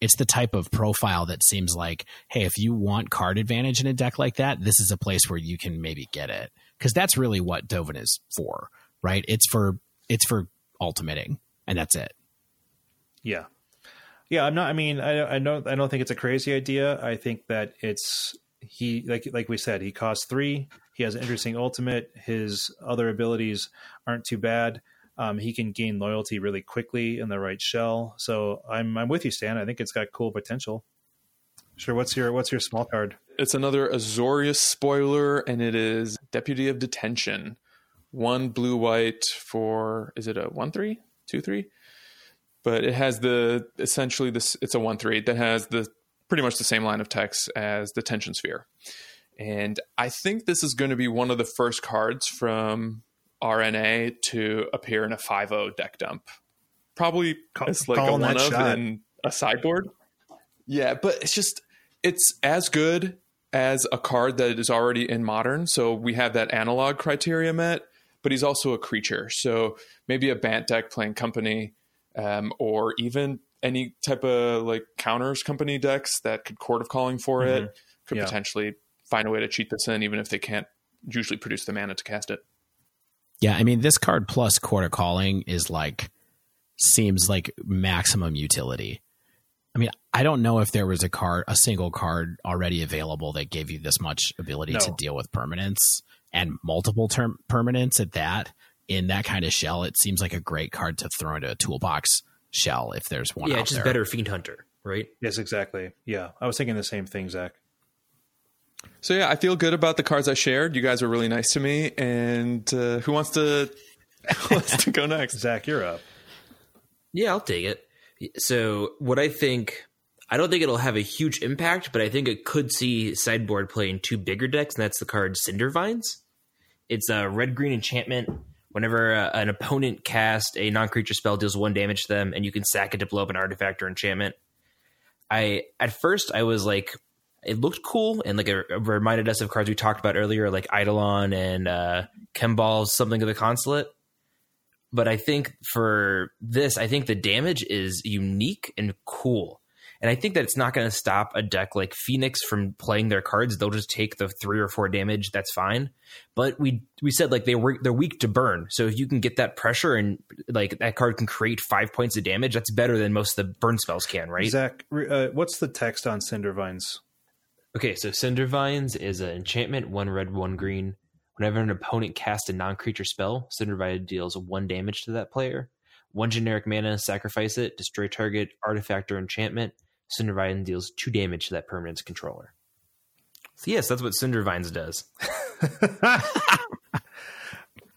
it's the type of profile that seems like, hey, if you want card advantage in a deck like that, this is a place where you can maybe get it because that's really what Dovin is for, right? It's for it's for ultimating, and that's it. Yeah, yeah. I'm not. I mean, I, I don't. I don't think it's a crazy idea. I think that it's he like like we said, he costs three. He has an interesting ultimate. His other abilities aren't too bad. Um, he can gain loyalty really quickly in the right shell. So I'm I'm with you, Stan. I think it's got cool potential. Sure. What's your what's your small card? It's another Azorius spoiler, and it is Deputy of Detention. One blue white for is it a one three two three? But it has the essentially this. It's a one three that has the pretty much the same line of text as Detention Sphere. And I think this is going to be one of the first cards from RNA to appear in a 5 deck dump. Probably Call, it's like a one of shot. in a sideboard. Yeah, but it's just it's as good as a card that is already in modern. So we have that analog criteria met, but he's also a creature. So maybe a Bant deck playing company, um, or even any type of like counters company decks that could Chord of Calling for mm-hmm. it could yeah. potentially find a way to cheat this in, even if they can't usually produce the mana to cast it. Yeah, I mean, this card plus Chord of Calling is like seems like maximum utility. I mean, I don't know if there was a card, a single card already available that gave you this much ability no. to deal with permanents and multiple term permanents at that in that kind of shell. It seems like a great card to throw into a toolbox shell if there's one. Yeah, it's just there. better Fiend Hunter, right? Yes, exactly. Yeah, I was thinking the same thing, Zach. So yeah, I feel good about the cards I shared. You guys were really nice to me. And uh, who wants to *laughs* who wants to go next? Zach, you're up. Yeah, I'll take it. So what I think, I don't think it'll have a huge impact, but I think it could see sideboard playing two bigger decks, and that's the card Cindervines. It's a red green enchantment. Whenever uh, an opponent casts a non creature spell, deals one damage to them, and you can sack it to blow up an artifact or enchantment. I at first I was like, it looked cool and like it, reminded us of cards we talked about earlier, like Eidolon and uh, something of the consulate. But I think for this, I think the damage is unique and cool. And I think that it's not going to stop a deck like Phoenix from playing their cards. They'll just take the three or four damage. That's fine. But we we said like they were they're weak to burn. So if you can get that pressure and like that card can create five points of damage, that's better than most of the burn spells can, right? Zach, uh, what's the text on Cindervines? Okay, so Cindervines is an enchantment, one red, one green. Whenever an opponent casts a non creature spell, Cindervine deals one damage to that player. One generic mana, sacrifice it, destroy target artifact or enchantment. Cindervine deals two damage to that permanent's controller. So yes, that's what Cindervines does. *laughs*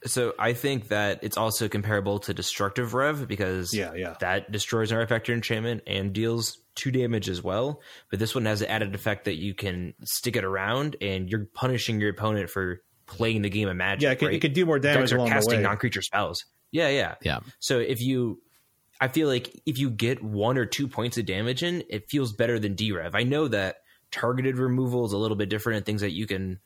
so I think that it's also comparable to Destructive Rev because yeah, yeah. that destroys an artifact or enchantment and deals two damage as well. But this one has the added effect that you can stick it around and you're punishing your opponent for playing the game of Magic. Yeah, it can, right? it can do more damage Decks are casting non-creature spells. Yeah, yeah, Yeah. So if you, I feel like if you get one or two points of damage in, it feels better than D-Rev. I know that targeted removal is a little bit different and things that you can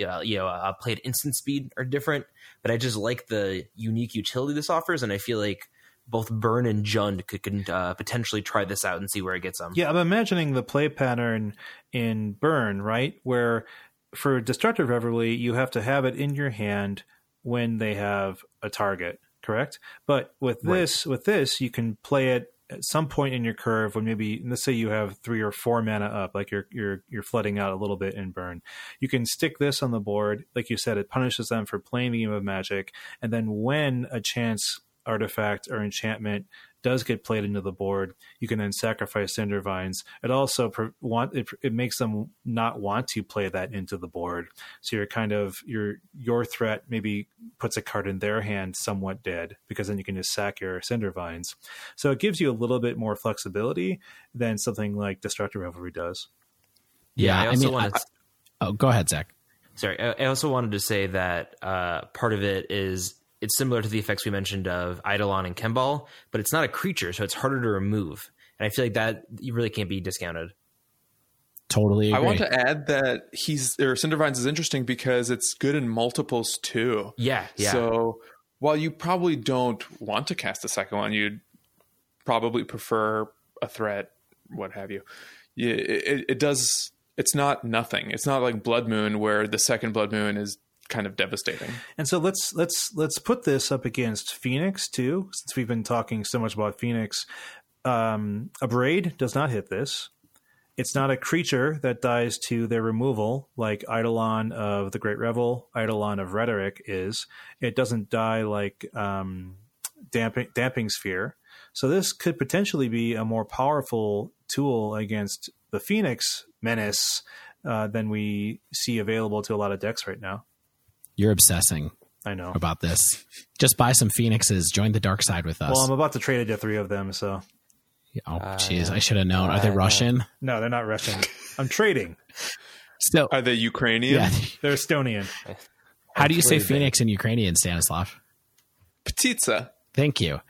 uh, you know uh, play at instant speed are different but i just like the unique utility this offers and i feel like both burn and jund could, could uh, potentially try this out and see where it gets them Yeah, I'm imagining the play pattern in Burn, right? Where for Destructive Revelry, you have to have it in your hand when they have a target, correct? But with Right. this, with this, you can play it at some point in your curve when maybe let's say you have three or four mana up, like you're you're you're flooding out a little bit in Burn. You can stick this on the board, like you said, it punishes them for playing the game of Magic, and then when a chance artifact or enchantment does get played into the board, you can then sacrifice Cindervines. It also pre- want it, it makes them not want to play that into the board. So you're kind of your your threat maybe puts a card in their hand somewhat dead because then you can just sack your Cindervines. So it gives you a little bit more flexibility than something like Destructive Revelry does. Yeah, i I also mean, wanted I- Oh, go ahead, Zach. sorry I, I also wanted to say that uh, part of it is it's similar to the effects we mentioned of Eidolon and Kambal, but it's not a creature, so it's harder to remove. And I feel like that you really can't be discounted. Totally. I want to add that he's or Cindervines is interesting because it's good in multiples too. Yeah, yeah. So while you probably don't want to cast a second one, you'd probably prefer a threat, what have you. Yeah, it, it does. It's not nothing. It's not like Blood Moon, where the second Blood Moon is kind of devastating. And so let's let's let's put this up against Phoenix too, since we've been talking so much about Phoenix. Um, Abrade does not hit this. It's not a creature that dies to their removal, like Eidolon of the Great Revel, Eidolon of Rhetoric is. It doesn't die like um, damping, damping sphere. So this could potentially be a more powerful tool against the Phoenix menace uh, than we see available to a lot of decks right now. You're obsessing I know. about this. Just buy some phoenixes. Join the dark side with us. Well, I'm about to trade into three of them, so oh, jeez, I should have known. Are they uh, Russian? no, they're not Russian. I'm trading. So, Are they Ukrainian? yeah. They're Estonian. How do you say phoenix in Ukrainian, Stanislav? Petitsa. Thank you.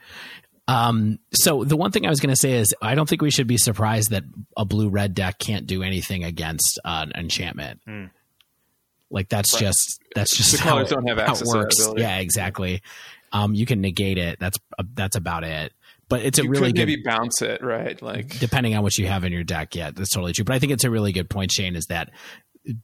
Um, so the one thing I was going to say is I don't think we should be surprised that a blue red deck can't do anything against uh, an enchantment. Hmm. Like that's Right. just that's just The how, colors don't have access it works. Yeah, exactly. Um, you can negate it. That's uh, that's about it. But it's a you really could good maybe bounce it, right? Like depending on what you have in your deck. Yeah, that's totally true. But I think it's a really good point, Shane, is that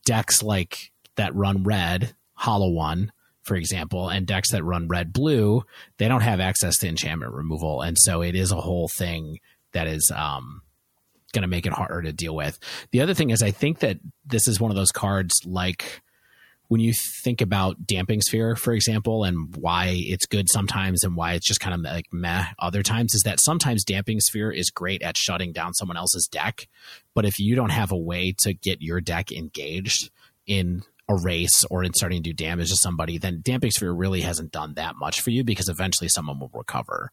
decks like that run red, hollow one, for example, and decks that run red blue, they don't have access to enchantment removal. And so it is a whole thing that is um going to make it harder to deal with. The other thing is, I think that this is one of those cards like when you think about damping sphere, for example, and why it's good sometimes and why it's just kind of like meh other times, is that sometimes damping sphere is great at shutting down someone else's deck. But if you don't have a way to get your deck engaged in a race or in starting to do damage to somebody, then damping sphere really hasn't done that much for you because eventually someone will recover.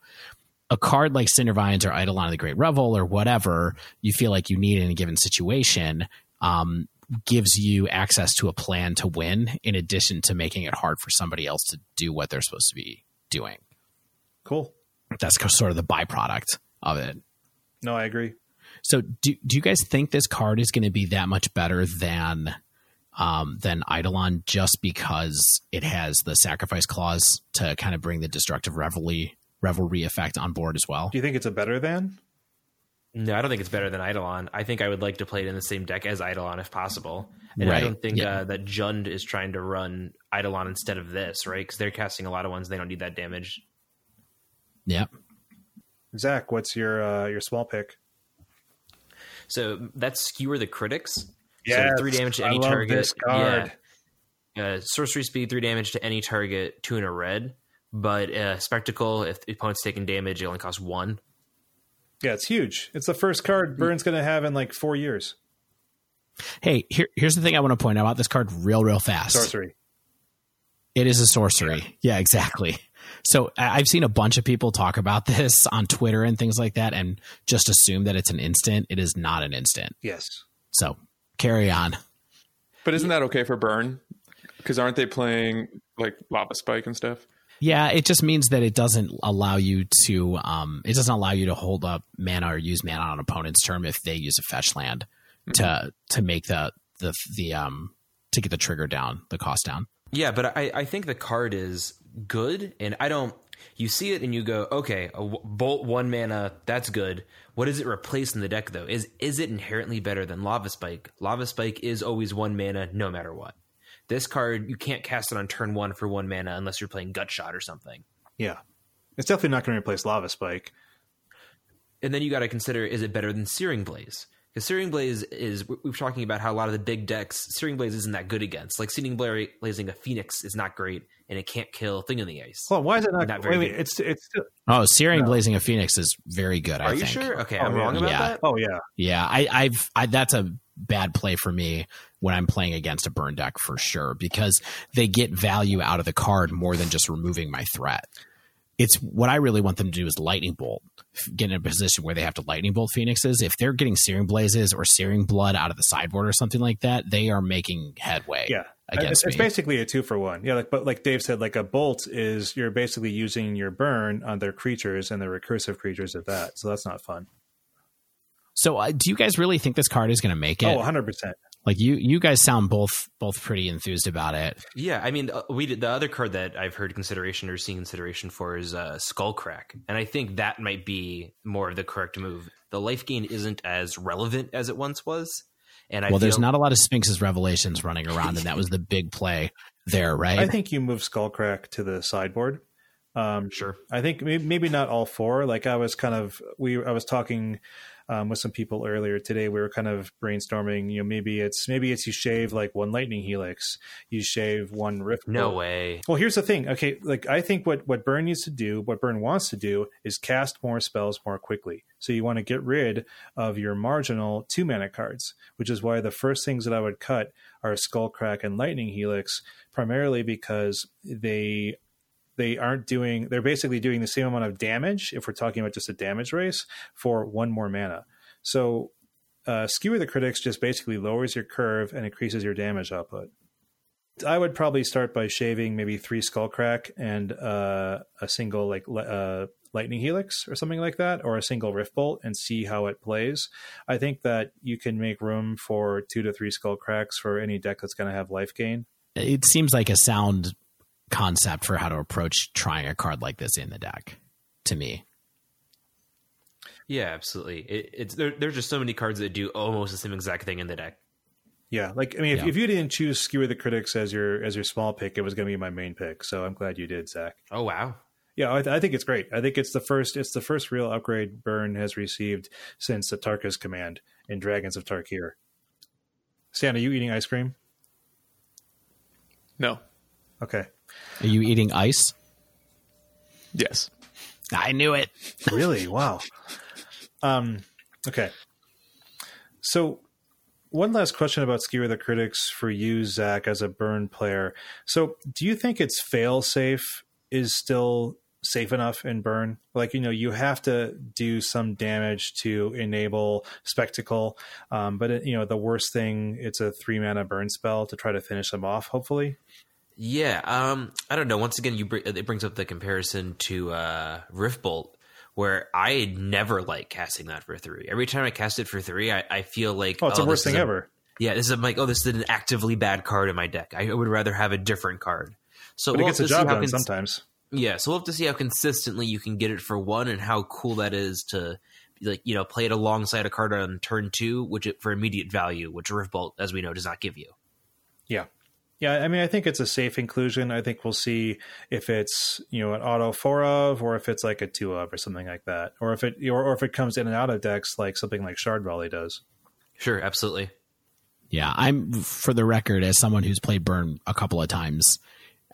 A card like Cindervines or Eidolon of the Great Revel or whatever you feel like you need in a given situation, um, gives you access to a plan to win in addition to making it hard for somebody else to do what they're supposed to be doing. Cool. That's sort of the byproduct of it. No, I agree. So do do you guys think this card is going to be that much better than um, than Eidolon just because it has the sacrifice clause to kind of bring the destructive revelry revelry effect on board as well? Do you think it's a better than? No, I don't think it's better than Eidolon. I think I would like to play it in the same deck as Eidolon if possible. And I don't think yeah. uh, that Jund is trying to run Eidolon instead of this, right? Because they're casting a lot of ones. They don't need that damage. Yep. Zach, what's your uh, your small pick? So that's Skewer the Critics. Yes, so three damage to I any love target. this card. Yeah. Uh, sorcery speed, three damage to any target, two in a red. But uh, Spectacle, if the opponent's taking damage, it only costs one. Yeah, it's huge. It's the first card mm. Burn's going to have in like four years. Hey, here, here's the thing I want to point out about this card real, real fast. Sorcery. It is a sorcery. Yeah, yeah *laughs* exactly. So I've seen a bunch of people talk about *laughs* this on Twitter and things like that and just assume that it's an instant. It is not an instant. Yes. So carry on. But isn't that okay for burn? Because aren't they playing like lava spike and stuff? Yeah, it just means that it doesn't allow you to um it doesn't allow you to hold up mana or use mana on an opponent's turn if they use a fetch land mm-hmm. to to make the the the um to get the trigger down, the cost down. Yeah, but I I think the card is good and I don't you see it and you go, okay, a bolt one mana, that's good. What does it replace in the deck though? Is is it inherently better than Lava Spike? Lava Spike is always one mana no matter what. This card you can't cast it on turn one for one mana unless you're playing Gut Shot or something. Yeah, it's definitely not going to replace Lava Spike. And then you got to consider: is it better than Searing Blaze? Because Searing Blaze is we are talking about how a lot of the big decks Searing Blaze isn't that good against. Like Searing Blazing a Phoenix is not great, and it can't kill Thing in the Ice. Well, why is it not? not very wait, wait, it's it's still, oh, Searing no. Blazing a Phoenix is very good. Are I you think. sure? Okay, oh, I'm yeah. wrong about yeah. that. Oh yeah, yeah. I, I've I, that's a bad play for me when I'm playing against a burn deck for sure because they get value out of the card more than just removing my threat. It's what I really want them to do is lightning bolt, get in a position where they have to lightning bolt phoenixes. If they're getting searing blazes or searing blood out of the sideboard or something like that, they are making headway. Yeah, it's, it's, basically a two for one. Yeah, like but like Dave said, like a bolt is you're basically using your burn on their creatures and the recursive creatures of that. So that's not fun. So, uh, do you guys really think this card is going to make it? Oh, 100 percent. Like you, you guys sound both both pretty enthused about it. Yeah, I mean, uh, we the other card that I've heard consideration or seen consideration for is uh, Skullcrack, and I think that might be more of the correct move. The life gain isn't as relevant as it once was, and I well, there's not a lot of Sphinx's revelations running around, and that was the big play there, *laughs* right? I think you move Skullcrack to the sideboard. Um, sure. I think maybe, maybe not all four. Like I was kind of we I was talking um, with some people earlier today. We were kind of brainstorming. You know, maybe it's maybe it's you shave like one lightning helix, you shave one rift. No way. Well, here's the thing. Okay, like I think what what Burn needs to do, what Burn wants to do, is cast more spells more quickly. So you want to get rid of your marginal two mana cards, which is why the first things that I would cut are Skullcrack and Lightning Helix, primarily because they they aren't doing they're basically doing the same amount of damage if we're talking about just a damage race for one more mana. So uh, skewer the critics just basically lowers your curve and increases your damage output. I would probably start by shaving maybe three skullcrack and uh, a single like uh, lightning helix or something like that or a single rift bolt and see how it plays. I think that you can make room for two to three skullcracks for any deck that's going to have life gain. It seems like a sound concept for how to approach trying a card like this in the deck to me. Yeah, absolutely. It, it's there, there's just so many cards that do almost the same exact thing in the deck. Yeah, like I mean, if, yeah. if you didn't choose Skewer the Critics as your as your small pick, it was going to be my main pick. So I'm glad you did, Zach. Oh wow. Yeah, I, th- I, think it's great. I think it's the first it's the first real upgrade Burn has received since Atarka's command in Dragons of Tarkir. Stan, are you eating ice cream? No. Okay. Are you eating ice? Yes. I knew it. really? Wow. Um, okay. So, one last question about Skewer the Critics for you, Zach, as a burn player. So, do you think it's fail safe is still safe enough in burn? Like, you know, you have to do some damage to enable spectacle, um, but it, you know, the worst thing, it's a three mana burn spell to try to finish them off. Hopefully, yeah, um, I don't know. Once again, you br- it brings up the comparison to uh, Riftbolt, where I never like casting that for three. Every time I cast it for three, I, I feel like oh, it's oh, the worst thing a, ever. Yeah, this is like oh, this is an actively bad card in my deck. I would rather have a different card. So but we'll it gets the job done cons- sometimes. Yeah, so we'll have to see how consistently you can get it for one, and how cool that is to like you know play it alongside a card on turn two, which it, for immediate value, which Riftbolt, as we know, does not give you. Yeah, yeah, I mean, I think it's a safe inclusion. I think we'll see if it's you know an auto four of, or if it's like a two of, or something like that, or if it or, or if it comes in and out of decks like something like Shard Volley does. Sure, absolutely. Yeah, I'm for the record as someone who's played Burn a couple of times.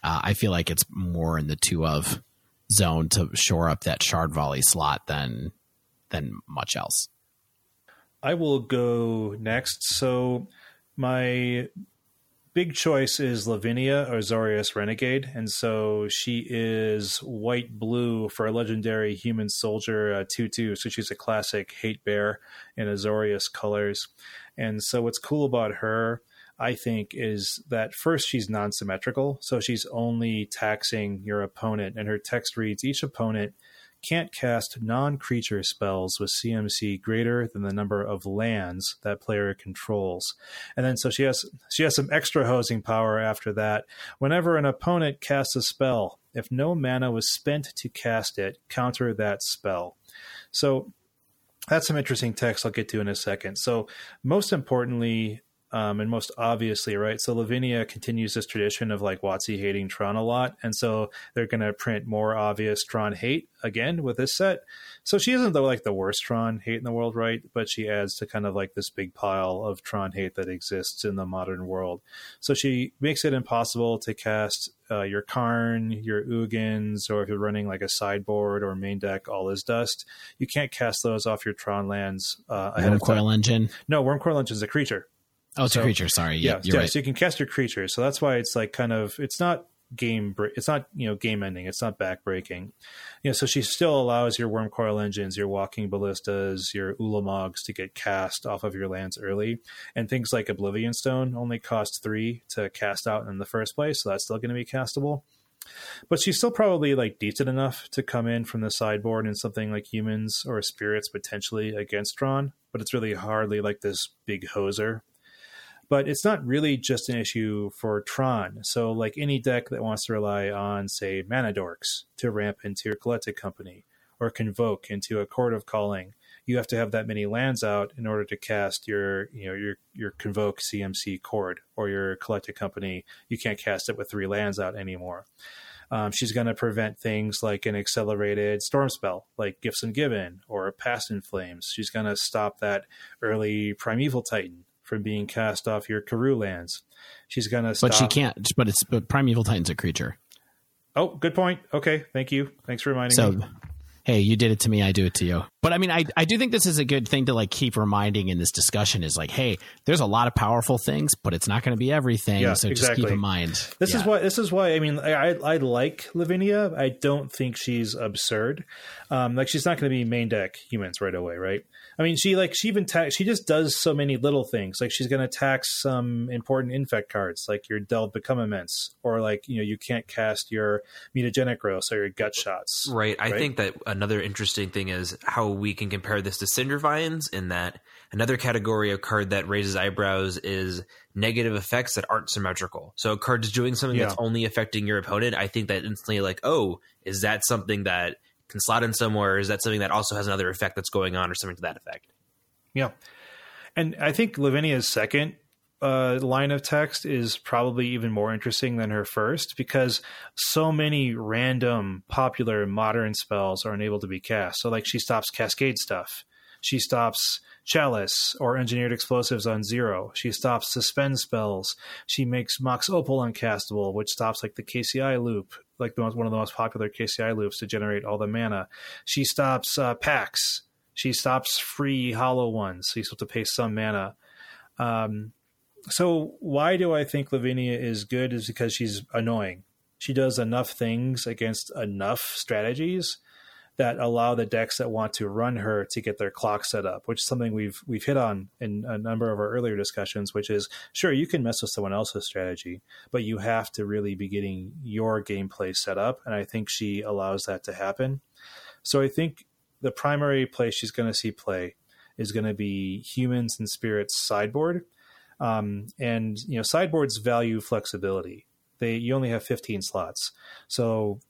Uh, I feel like it's more in the two of zone to shore up that Shard Volley slot than than much else. I will go next. So my big choice is Lavinia Azorius Renegade, and so she is white blue for a legendary human soldier uh, two. So she's a classic hate bear in Azorius colors, and so what's cool about her. I think is that first she's non-symmetrical, so she's only taxing your opponent, and her text reads each opponent can't cast non creature spells with CMC greater than the number of lands that player controls. And then so she has she has some extra hosing power after that. Whenever an opponent casts a spell, if no mana was spent to cast it, counter that spell. So that's some interesting text I'll get to in a second. So most importantly, um, and most obviously, right? So Lavinia continues this tradition of like WotC hating Tron a lot, and so they're going to print more obvious Tron hate again with this set. So she isn't the like the worst Tron hate in the world, right? But she adds to kind of like this big pile of Tron hate that exists in the modern world. So she makes it impossible to cast uh, your Karn, your Ugins, or if you're running like a sideboard or main deck, all is dust. You can't cast those off your Tron lands uh, ahead Worm of Coil Engine. No, Wurmcoil Engine is a creature. Oh, it's so, a creature. Sorry. Yeah, yeah. Right. So you can cast your creature. So that's why it's like kind of it's not game it's not you know game ending it's not back breaking you know so she still allows your Wurmcoil Engines your walking ballistas your ulamogs to get cast off of your lands early and things like oblivion stone only cost three to cast out in the first place so that's still going to be castable but she's still probably like decent enough to come in from the sideboard in something like humans or spirits potentially against Tron, but it's really hardly like this big hoser but it's not really just an issue for Tron. So, like any deck that wants to rely on, say, mana dorks to ramp into your collected company or convoke into a Chord of Calling, you have to have that many lands out in order to cast your, you know, your your convoke CMC chord or your collected company. You can't cast it with three lands out anymore. Um, she's going to prevent things like an accelerated storm spell, like Gifts and Ungiven or Past in Flames. She's going to stop that early Primeval Titan from being cast off your Karoo lands. She's gonna But she can't but it's but Primeval Titan's a creature. Oh, good point. Okay, thank you. Thanks for reminding me. so, me. Hey, you did it to me, I do it to you. But I mean, I, I do think this is a good thing to like keep reminding in this discussion is like, hey, there's a lot of powerful things, but it's not going to be everything. Yeah, so exactly. just keep in mind. This yeah. is why this is why I mean I I like Lavinia. I don't think she's absurd. Um, like she's not going to be main deck humans right away, right? I mean, she like she even ta- she just does so many little things. Like she's going to tax some important infect cards, like your Delve Become Immense, or like you know you can't cast your mutagenic growth or your gut shots. Right. I think that another interesting thing is how we can compare this to Cindervines in that another category of card that raises eyebrows is negative effects that aren't symmetrical. So a card is doing something yeah. that's only affecting your opponent. I think that instantly like, oh, is that something that can slot in somewhere? Is that something that also has another effect that's going on or something to that effect? Yeah. And I think Lavinia's second uh, line of text is probably even more interesting than her first because so many random popular modern spells are unable to be cast. So, like, she stops cascade stuff. She stops chalice or engineered explosives on zero. She stops suspend spells. She makes Mox Opal uncastable, which stops like the KCI loop like the most, one of the most popular KCI loops to generate all the mana. She stops uh, pacts. She stops free hollow ones, so you still have to pay some mana. Um, so why do I think Lavinia is good? Is because she's annoying. She does enough things against enough strategies that allow the decks that want to run her to get their clock set up, which is something we've we've hit on in a number of our earlier discussions, which is sure you can mess with someone else's strategy, but you have to really be getting your gameplay set up. And I think she allows that to happen. So I think the primary place she's going to see play is going to be humans and spirits sideboard. Um, and you know sideboards value flexibility they you only have 15 slots so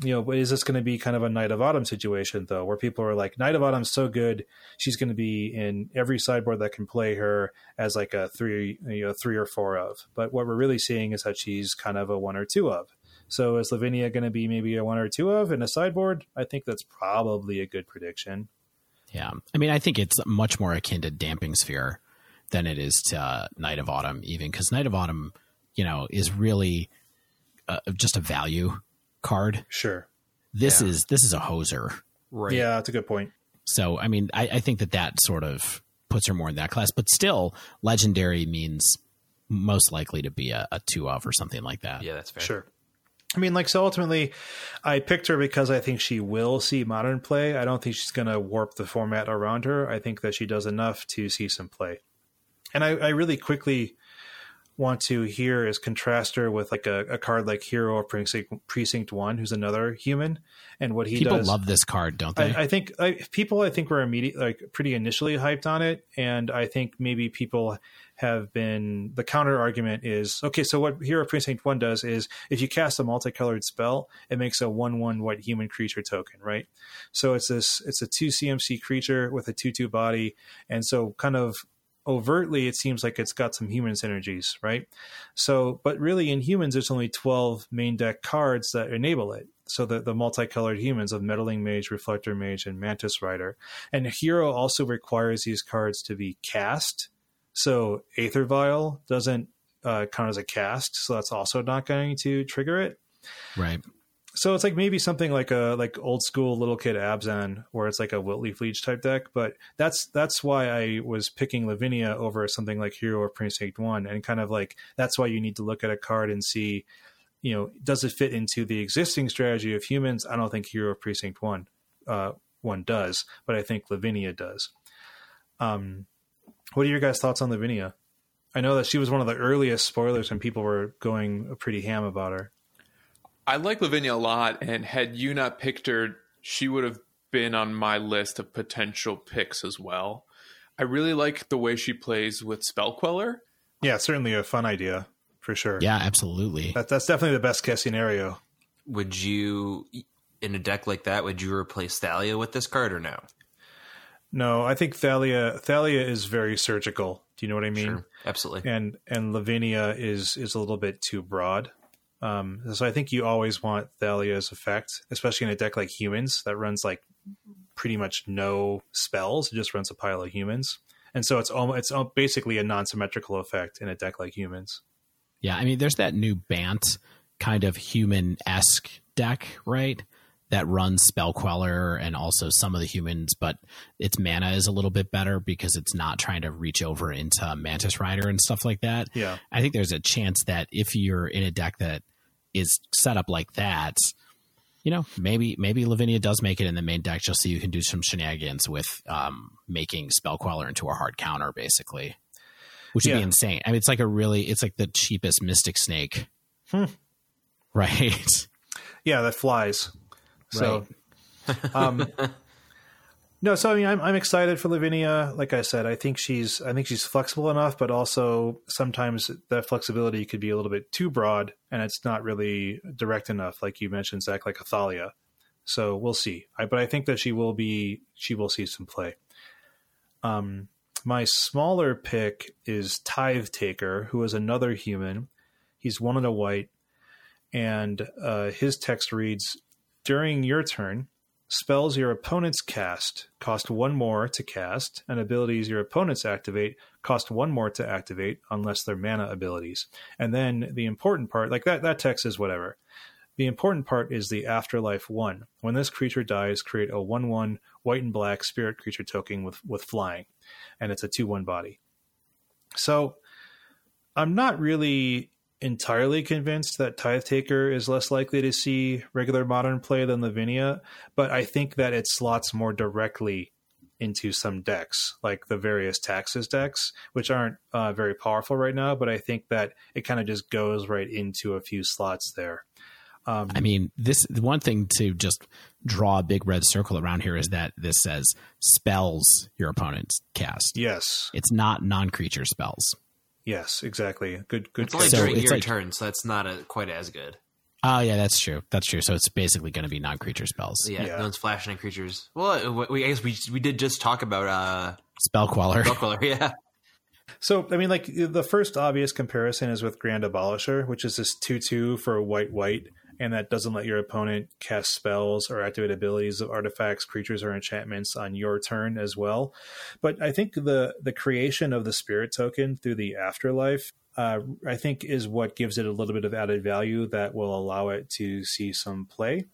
you know, is this going to be kind of a Knight of Autumn situation though, where people are like, Knight of Autumn's so good, she's going to be in every sideboard that can play her as like a three, you know, three or four of. But what we're really seeing is that she's kind of a one or two of. So is Lavinia going to be maybe a one or two of in a sideboard? I think that's probably a good prediction. Yeah, I mean, I think it's much more akin to Damping Sphere than it is to uh, Knight of Autumn, even because Knight of Autumn, you know, is really uh, just a value card. Sure. This yeah. is this is a hoser. Right. Yeah, that's a good point. So, I mean, I, I think that that sort of puts her more in that class. But still, legendary means most likely to be a, a two of or something like that. Yeah, that's fair. Sure. I mean, like, so ultimately, I picked her because I think she will see modern play. I don't think she's going to warp the format around her. I think that she does enough to see some play. And I, I really quickly want to hear is contrast her with like a, a card like Hero of Precinct, Precinct One, who's another human, and what he people does. love this card, don't they? I, I think I, people, I think were immediate, like pretty initially hyped on it, and I think maybe people have been the counter argument is okay. So what Hero of Precinct One does is if you cast a multicolored spell, it makes a one-one white human creature token, right? So it's this, it's a two CMC creature with a two-two body, and so kind of overtly it seems like it's got some human synergies, right? So, but really in humans, there's only 12 main deck cards that enable it. So the, the multicolored humans of Meddling Mage, Reflector Mage, and Mantis Rider. And Hero also requires these cards to be cast. So Aether Vial doesn't uh, count as a cast, so that's also not going to trigger it. Right so it's like maybe something like a like old school little kid Abzan, where it's like a Wilt-Leaf type deck. But that's that's why I was picking Lavinia over something like Hero or Precinct One, and kind of like that's why you need to look at a card and see, you know, does it fit into the existing strategy of humans? I don't think Hero of Precinct One uh, one does, but I think Lavinia does. Um, what are your guys' thoughts on Lavinia? I know that she was one of the earliest spoilers, and people were going pretty ham about her. I like Lavinia a lot, and had you not picked her, she would have been on my list of potential picks as well. I really like the way she plays with Spell Queller. Yeah, certainly a fun idea for sure. Yeah, absolutely. That, that's definitely the best case scenario. Would you, in a deck like that, would you replace Thalia with this card or no? No, I think Thalia Thalia is very surgical. Do you know what I mean? Sure, absolutely. And and Lavinia is is a little bit too broad. Um, so I think you always want Thalia's effect, especially in a deck like humans that runs like pretty much no spells. It just runs a pile of humans, and so it's almost it's basically a non-symmetrical effect in a deck like humans. Yeah, I mean, there's that new Bant kind of human esque deck, right? That runs Spell Queller and also some of the humans, but its mana is a little bit better because it's not trying to reach over into Mantis Rider and stuff like that. Yeah. I think there's a chance that if you're in a deck that is set up like that, you know, maybe maybe Lavinia does make it in the main deck just so you can do some shenanigans with um, making Spell Queller into a hard counter, basically, which would yeah. be insane. I mean, it's like a really, it's like the cheapest Mystic Snake, hmm. *laughs* right? Yeah, that flies. So, right. *laughs* um, No, so I mean, I'm I'm excited for Lavinia. Like I said, I think she's I think she's flexible enough, but also sometimes that flexibility could be a little bit too broad, and it's not really direct enough, like you mentioned, Zach, like Athalia. So we'll see. I, but I think that she will be she will see some play. Um, my smaller pick is Tithe Taker, who is another human. He's one in a white, and uh, his text reads: During your turn Spells your opponents cast cost one more to cast, and abilities your opponents activate cost one more to activate unless they're mana abilities. And then the important part, like that, that text is whatever. The important part is the afterlife one. When this creature dies, create a one one white and black spirit creature token with with flying, and it's a two one body. So I'm not really entirely convinced that Tithe Taker is less likely to see regular modern play than Lavinia, but I think that it slots more directly into some decks, like the various taxes decks, which aren't uh, very powerful right now, but I think that it kind of just goes right into a few slots there. Um, I mean, this one thing to just draw a big red circle around here is that this says spells your opponents cast. Yes, it's not non-creature spells. Yes, exactly. Good, good. It's only so during your like, turn, so that's not a, quite as good. Oh yeah, that's true. That's true. So it's basically going to be non-creature spells. Yeah, yeah. no one's flashing at creatures. Well, we, I guess we we did just talk about uh, spell queller. Spell queller, *laughs* yeah. So I mean, like the first obvious comparison is with Grand Abolisher, which is this two-two for white white and that doesn't let your opponent cast spells or activate abilities of artifacts, creatures, or enchantments on your turn as well. But I think the the creation of the spirit token through the afterlife, uh, I think, is what gives it a little bit of added value that will allow it to see some play.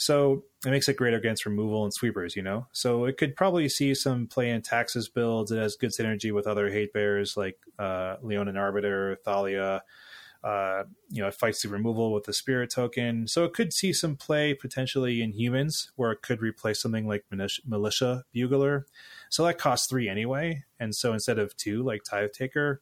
So it makes it great against removal and sweepers, you know? So it could probably see some play in Taxes builds. It has good synergy with other hate bears like uh, Leonin Arbiter, Thalia. Uh, you know, it fights the removal with the spirit token. So it could see some play potentially in humans where it could replace something like Militia Bugler. So that costs three anyway. And so instead of two, like Tithe Taker,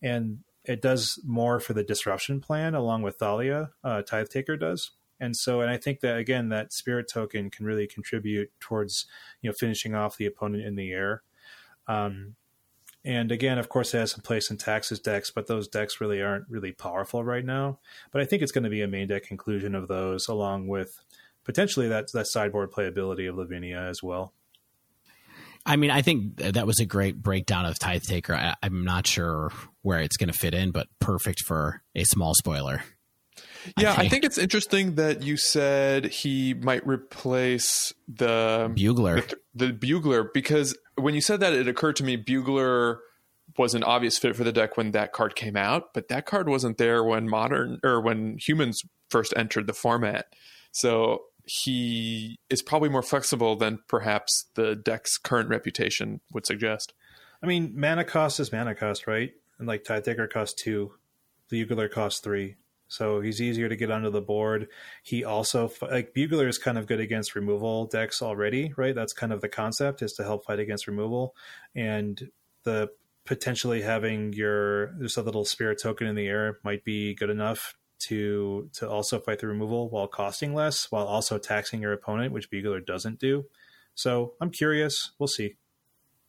and it does more for the disruption plan along with Thalia, uh, Tithe Taker does. And so, and I think that again, that spirit token can really contribute towards, you know, finishing off the opponent in the air. Um, and again, of course, it has some place in Taxes decks, but those decks really aren't really powerful right now. But I think it's going to be a main deck inclusion of those, along with potentially that that sideboard playability of Lavinia as well. I mean, I think that was a great breakdown of Tithe Taker. I, am not sure where it's going to fit in, but perfect for a small spoiler. Yeah, I think. I think. it's interesting that you said he might replace the bugler, the, the, bugler, because when you said that, it occurred to me bugler was an obvious fit for the deck when that card came out, but that card wasn't there when modern or when humans first entered the format. So he is probably more flexible than perhaps the deck's current reputation would suggest. I mean, mana cost is mana cost, right? And like Tithe Taker costs two, the Bugler costs three. So he's easier to get onto the board. He also like Bugler is kind of good against removal decks already, right? That's kind of the concept is to help fight against removal, and the potentially having your just a little spirit token in the air might be good enough to to also fight the removal while costing less, while also taxing your opponent, which Bugler doesn't do. So I'm curious. We'll see.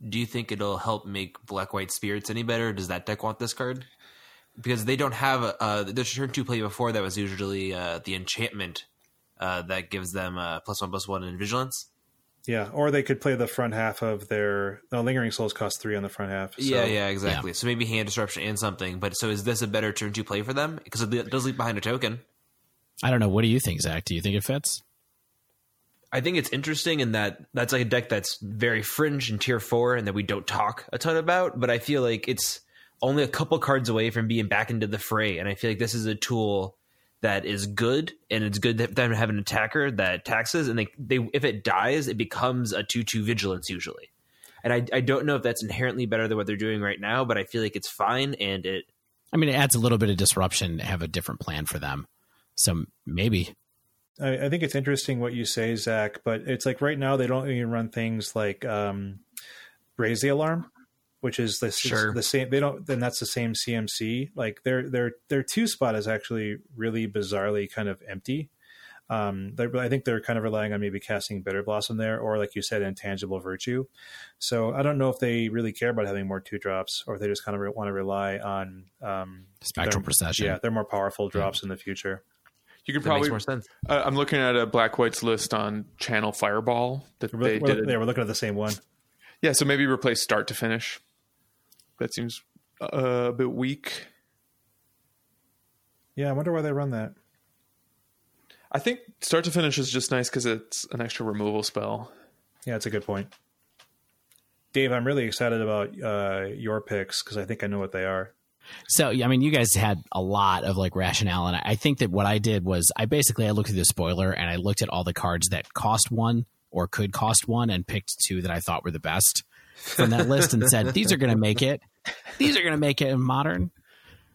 Do you think it'll help make Black White Spirits any better? Does that deck want this card? Because they don't have a uh, there's turn two play before that was usually uh, the enchantment uh, that gives them uh, plus one plus one in vigilance. Yeah, or they could play the front half of their no, lingering souls cost three on the front half. So. Yeah, yeah, exactly. Yeah. So maybe hand disruption and something. But so is this a better turn to play for them because it does leave behind a token? I don't know. What do you think, Zach? Do you think it fits? I think it's interesting in that that's like a deck that's very fringe in tier four and that we don't talk a ton about. But I feel like it's only a couple cards away from being back into the fray, and I feel like this is a tool that is good, and it's good that them have an attacker that taxes, and they they if it dies, it becomes a two two vigilance usually. And I I don't know if that's inherently better than what they're doing right now, but I feel like it's fine, and it. I mean, it adds a little bit of disruption to have a different plan for them. So maybe. I, I think it's interesting what you say, Zach, but it's like right now they don't even run things like um, raise the alarm which is the, sure. the same. They don't, then that's the same CMC. Like their their their two spot is actually really bizarrely kind of empty. Um, I think they're kind of relying on maybe casting Bitter Blossom there, or like you said, Intangible Virtue. So I don't know if they really care about having more two drops, or if they just kind of re- want to rely on um, Spectral their, Procession. Yeah, they're more powerful drops yeah. in the future. You could probably. more sense. Uh, I'm looking at a Black White's list on Channel Fireball that we're, they we're, did. Yeah, we're looking at the same one. Yeah, so maybe replace start to finish. That seems a bit weak. Yeah, I wonder why they run that. I think start to finish is just nice because it's an extra removal spell. Yeah, it's a good point. Dave, I'm really excited about uh, your picks because I think I know what they are. So, I mean, you guys had a lot of like rationale, and I think that what I did was I basically I looked at the spoiler and I looked at all the cards that cost one or could cost one and picked two that I thought were the best from that list and said these are going to make it. These are going to make it in modern.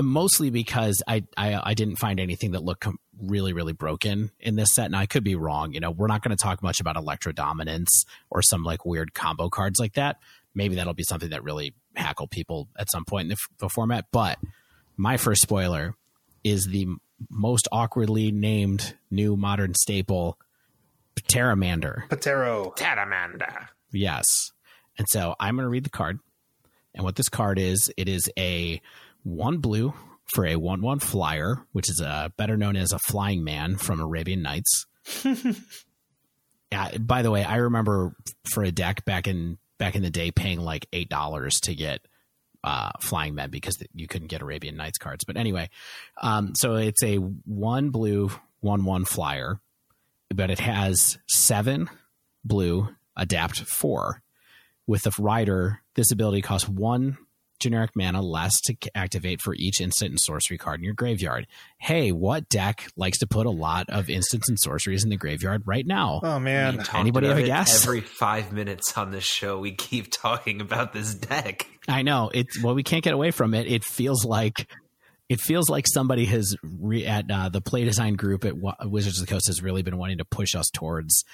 Mostly because I, I, I didn't find anything that looked really really broken in this set. And I could be wrong. You know, we're not going to talk much about Electrodominance or some like weird combo cards like that. Maybe that'll be something that really hackle people at some point in the, the format. But my first spoiler is the most awkwardly named new modern staple, Pteramander. Patero. Pteramander. Yes. And so I'm going to read the card. And what this card is, it is a one blue for a one one flyer, which is a better known as a flying man from Arabian Nights. *laughs* yeah. By the way, I remember for a deck back in back in the day paying like eight dollars to get uh, flying men because you couldn't get Arabian Nights cards. But anyway, um, so it's a one blue one one flyer, but it has seven blue adapt four with the rider, this ability costs one generic mana less to activate for each instant and sorcery card in your graveyard. Hey, what deck likes to put a lot of instants and sorceries in the graveyard right now? Oh man, anybody have a guess? Every *laughs* five minutes on this show, we keep talking about this deck. I know it's well, we can't get away from it. It feels like it feels like somebody has re- at uh, the play design group at w- Wizards of the Coast has really been wanting to push us towards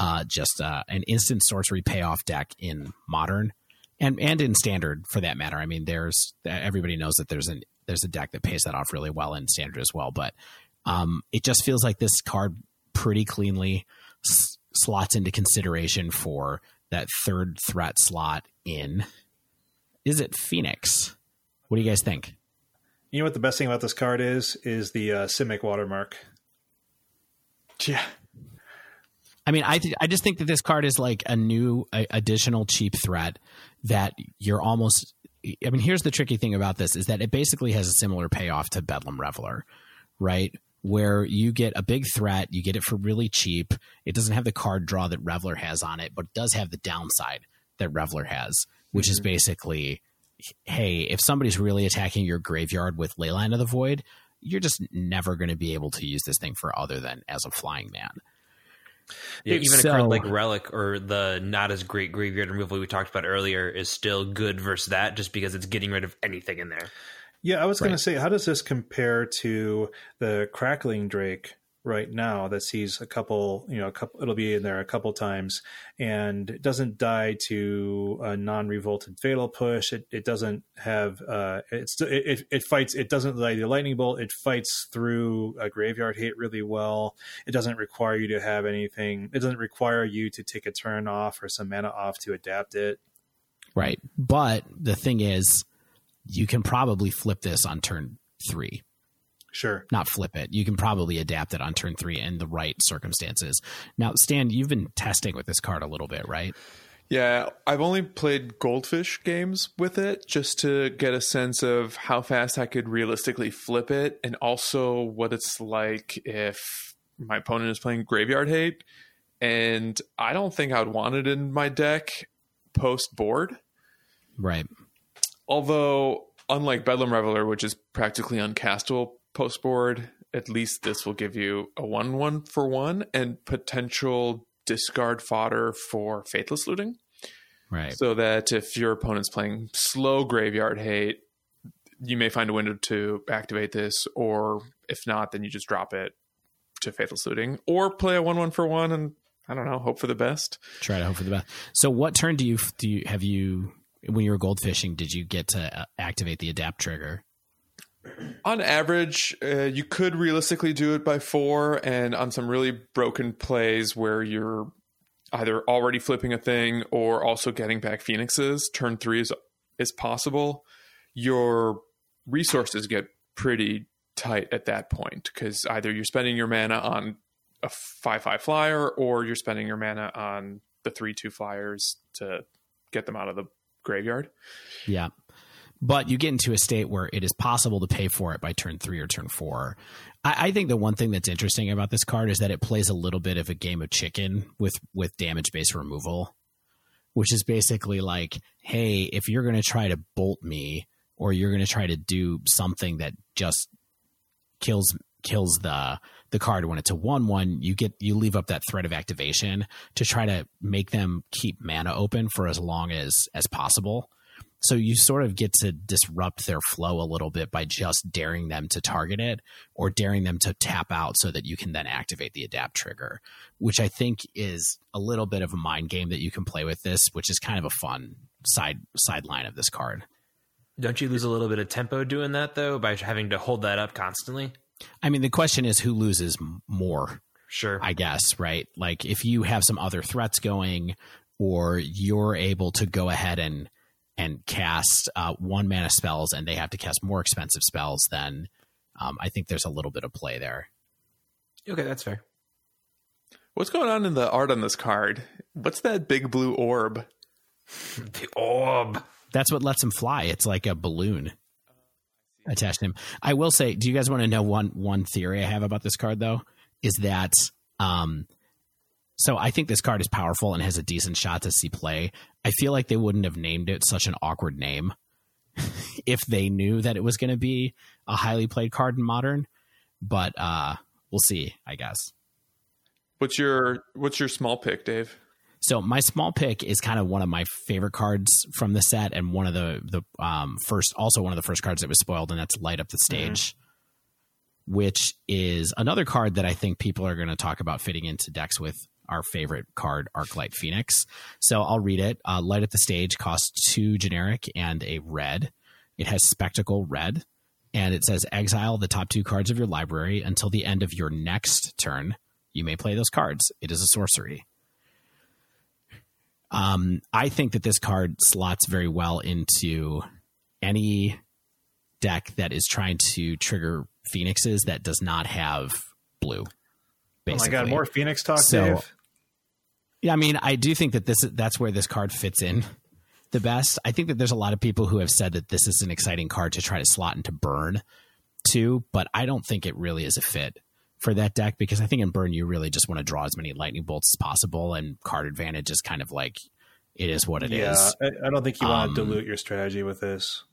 uh, just uh, an instant sorcery payoff deck in modern and and in standard for that matter. I mean, there's everybody knows that there's an there's a deck that pays that off really well in standard as well, but um, it just feels like this card pretty cleanly s- slots into consideration for that third threat slot in. Is it Phoenix? What do you guys think? You know what the best thing about this card is? Is the uh, Simic watermark. Yeah. I mean, I th- I just think that this card is like a new a, additional cheap threat that you're almost. I mean, here's the tricky thing about this is that it basically has a similar payoff to Bedlam Reveler, right? Where you get a big threat, you get it for really cheap. It doesn't have the card draw that Reveler has on it, but it does have the downside that Reveler has, which mm-hmm. is basically, hey, if somebody's really attacking your graveyard with Leyline of the Void, you're just never going to be able to use this thing for other than as a flying man. Yeah, even so, a card like Relic or the not as great graveyard removal we talked about earlier is still good versus that, just because it's getting rid of anything in there. Yeah, I was right. going to say, how does this compare to the Crackling Drake right now that sees a couple, you know, a couple, it'll be in there a couple times and it doesn't die to a non-revolted fatal push. It, it doesn't have, uh, it's, it, it fights, it doesn't like the lightning bolt. It fights through a graveyard hate really well. It doesn't require you to have anything. It doesn't require you to take a turn off or some mana off to adapt it. Right. But the thing is, you can probably flip this on turn three Sure. Not flip it. You can probably adapt it on turn three in the right circumstances. Now, Stan, you've been testing with this card a little bit, right? Yeah, I've only played goldfish games with it just to get a sense of how fast I could realistically flip it and also what it's like if my opponent is playing graveyard hate. And I don't think I'd want it in my deck post board. Right. Although, unlike Bedlam Reveler, which is practically uncastable post board, at least this will give you a one one for one and potential discard fodder for faithless looting. Right. So that if your opponent's playing slow graveyard hate, you may find a window to activate this, or if not, then you just drop it to faithless looting, or play a one one for one and I don't know, hope for the best. Try to hope for the best. So, what turn do you do? You, have you when you were gold fishing? Did you get to activate the adapt trigger? On average, uh, you could realistically do it by four, and on some really broken plays where you're either already flipping a thing or also getting back phoenixes, turn three is is possible. Your resources get pretty tight at that point because either you're spending your mana on a five five flyer or you're spending your mana on the three two flyers to get them out of the graveyard. Yeah but you get into a state where it is possible to pay for it by turn three or turn four. I, I, think the one thing that's interesting about this card is that it plays a little bit of a game of chicken with with damage based removal, which is basically like, hey, if you're going to try to bolt me or you're going to try to do something that just kills kills the the card when it's a one one, you get you leave up that threat of activation to try to make them keep mana open for as long as as possible so you sort of get to disrupt their flow a little bit by just daring them to target it or daring them to tap out so that you can then activate the adapt trigger, which I think is a little bit of a mind game that you can play with this, which is kind of a fun side sideline of this card. Don't you lose a little bit of tempo doing that though by having to hold that up constantly? I mean, the question is who loses more. Sure. I guess, right? Like if you have some other threats going or you're able to go ahead and and cast uh, one mana spells and they have to cast more expensive spells, then um, I think there's a little bit of play there. Okay, that's fair. What's going on in the art on this card? What's that big blue orb? *laughs* the orb. That's what lets him fly. It's like a balloon attached to him. I will say, do you guys want to know one one theory I have about this card though? Is that um, so I think this card is powerful and has a decent shot to see play. I feel like they wouldn't have named it such an awkward name *laughs* if they knew that it was going to be a highly played card in modern. But uh, we'll see, I guess. What's your what's your small pick, Dave? So my small pick is kind of one of my favorite cards from the set, and one of the the um, first, also one of the first cards that was spoiled, and that's light up the mm-hmm. stage, mm-hmm. which is another card that I think people are going to talk about fitting into decks with our favorite card, Arclight Phoenix. So I'll read it. Uh, light at the stage costs two generic and a red. It has spectacle red, and it says exile the top two cards of your library until the end of your next turn. You may play those cards. It is a sorcery. Um, I think that this card slots very well into any deck that is trying to trigger phoenixes that does not have blue. Basically. Oh my god, more phoenix talk, so, Dave. Yeah, I mean, I do think that this that's where this card fits in the best. I think that there's a lot of people who have said that this is an exciting card to try to slot into burn too, but I don't think it really is a fit for that deck because I think in burn you really just want to draw as many lightning bolts as possible, and card advantage is kind of like it is what it yeah, is. yeah, I don't think you want to um, dilute your strategy with this.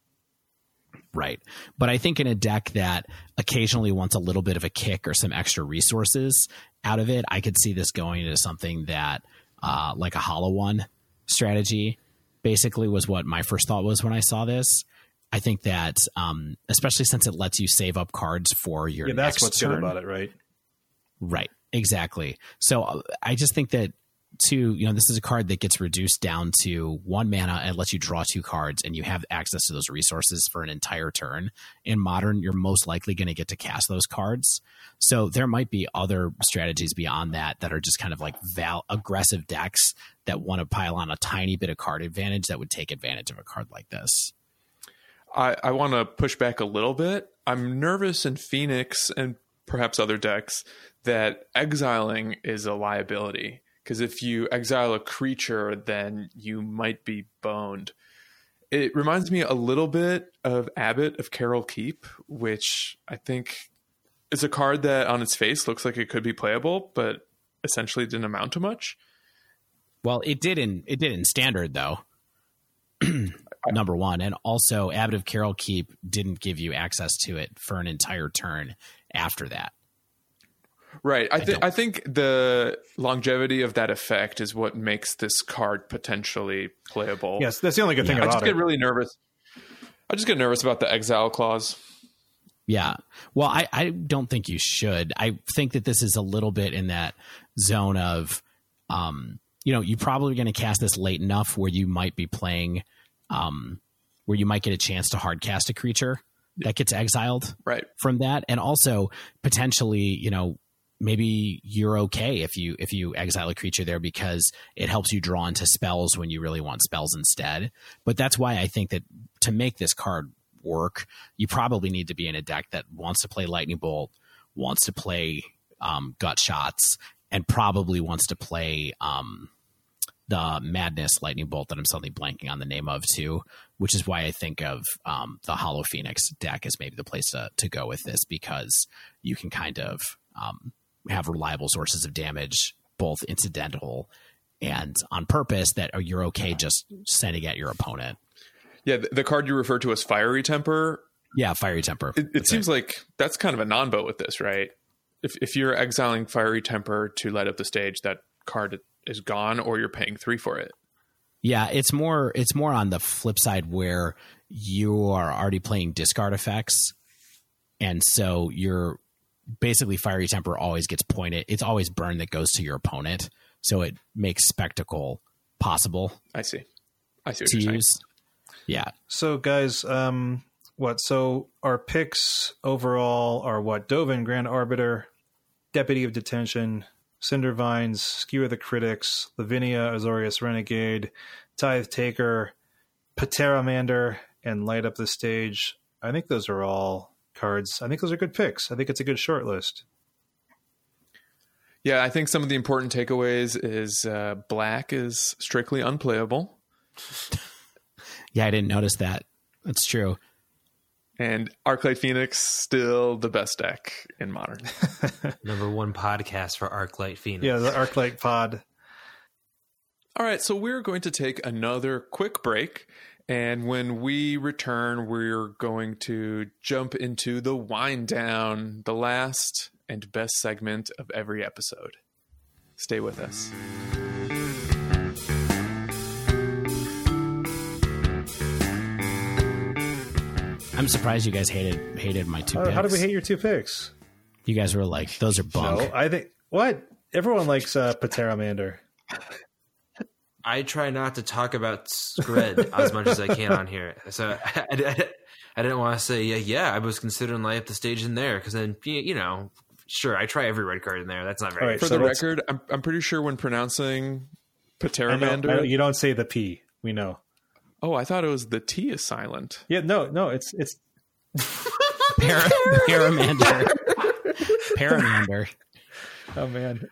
Right. But I think in a deck that occasionally wants a little bit of a kick or some extra resources out of it, I could see this going into something that, uh, like a hollow one strategy, basically was what my first thought was when I saw this. I think that, um, especially since it lets you save up cards for your yeah, that's what's turn. good about it, right? Right, exactly. So uh, I just think that two, you know, this is a card that gets reduced down to one mana and lets you draw two cards, and you have access to those resources for an entire turn. In modern, you're most likely going to get to cast those cards. So there might be other strategies beyond that that are just kind of like val- aggressive decks that want to pile on a tiny bit of card advantage that would take advantage of a card like this. I, I want to push back a little bit. I'm nervous in Phoenix and perhaps other decks that exiling is a liability. Because if you exile a creature, then you might be boned. It reminds me a little bit of Abbot of Keral Keep, which I think is a card that on its face looks like it could be playable, but essentially didn't amount to much. Well, it did in it did in standard though. *clears throat* number one, and also Abbot of Keral Keep didn't give you access to it for an entire turn after that. Right. I, th- I think the longevity of that effect is what makes this card potentially playable. Yes, that's the only good thing yeah, about it. I just get really nervous. I just get nervous about the exile clause. Yeah. Well, I, I don't think you should. I think that this is a little bit in that zone of, um, you know, you're probably going to cast this late enough where you might be playing – um, where you might get a chance to hard cast a creature that gets exiled right from that and also potentially you know maybe you're okay if you if you exile a creature there because it helps you draw into spells when you really want spells instead. But that's why i think that to make this card work you probably need to be in a deck that wants to play lightning bolt wants to play um, gut shots and probably wants to play um, the Madness Lightning Bolt that I'm suddenly blanking on the name of too, which is why I think of um, the Hollow Phoenix deck as maybe the place to, to go with this because you can kind of um, have reliable sources of damage, both incidental and on purpose, that oh, you're okay just sending at your opponent. Yeah, the, the card you refer to as Fiery Temper. Yeah, Fiery Temper. It, it seems it. like that's kind of a non-bo with this, right? If if you're exiling Fiery Temper to light up the stage, that card is gone or you're paying three for it. Yeah, it's more it's more on the flip side where you are already playing discard effects, and so you're basically fiery temper always gets pointed. It's always burn that goes to your opponent, so it makes spectacle possible. I see. I see to use. Yeah. So guys, um, what? So our picks overall are what? Dovin, Grand Arbiter, Deputy of Detention, Cindervines, Skewer the Critics, Lavinia, Azorius Renegade, Tithe Taker, Pateramander, and Light Up the Stage. I think those are all cards. I think those are good picks. I think it's a good short list. Yeah, I think some of the important takeaways is uh, black is strictly unplayable. *laughs* yeah, I didn't notice that. That's true. And Arclight Phoenix still the best deck in modern. *laughs* Number one podcast for Arclight Phoenix. Yeah, the Arclight pod. All right, so we're going to take another quick break. And when we return, we're going to jump into the wind down, the last and best segment of every episode. Stay with us. I'm surprised you guys hated hated my two. How, picks. how did we hate your two picks? You guys were like, those are bunk. No, I think what everyone likes uh, Pteramander. I try not to talk about Skred as much as I can on here. So I, *laughs* I, I didn't want to say, yeah, yeah, I was considering light up the stage in there because then, you know, sure, I try every red card in there. That's not very right, For so the record, I'm, I'm pretty sure when pronouncing Pteramander. you don't say the P. We know. Oh, I thought it was the T is silent. Yeah, no, no, it's it's *laughs* Para- Paramander. *laughs* Paramander. Oh man.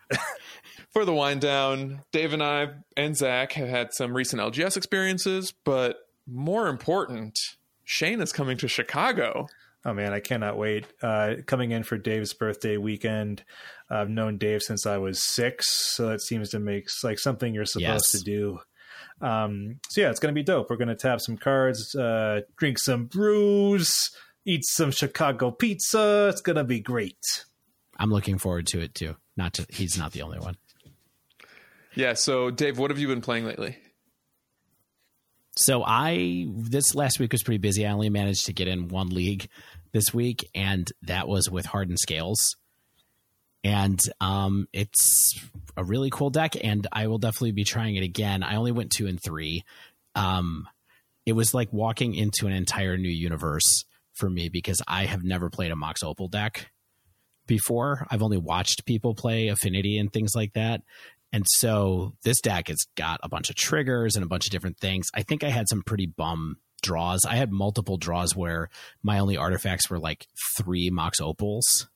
For the wind down, Dave and I and Zach have had some recent LGS experiences, but more important, Shane is coming to Chicago. Oh man, I cannot wait. Uh, coming in for Dave's birthday weekend. I've known Dave since I was six, so it seems to make like something you're supposed yes. to do. Um, so yeah, it's going to be dope. We're going to tap some cards, uh, drink some brews, eat some Chicago pizza. It's going to be great. I'm looking forward to it too. Not to, he's not the only one. Yeah. So Dave, what have you been playing lately? So I this last week was pretty busy. I only managed to get in one league this week, and that was with Hardened Scales and um, it's a really cool deck, and I will definitely be trying it again. I only went two and three. Um, it was like walking into an entire new universe for me because I have never played a Mox Opal deck before. I've only watched people play Affinity and things like that. And so this deck has got a bunch of triggers and a bunch of different things. I think I had some pretty bum draws. I had multiple draws where my only artifacts were like three Mox Opals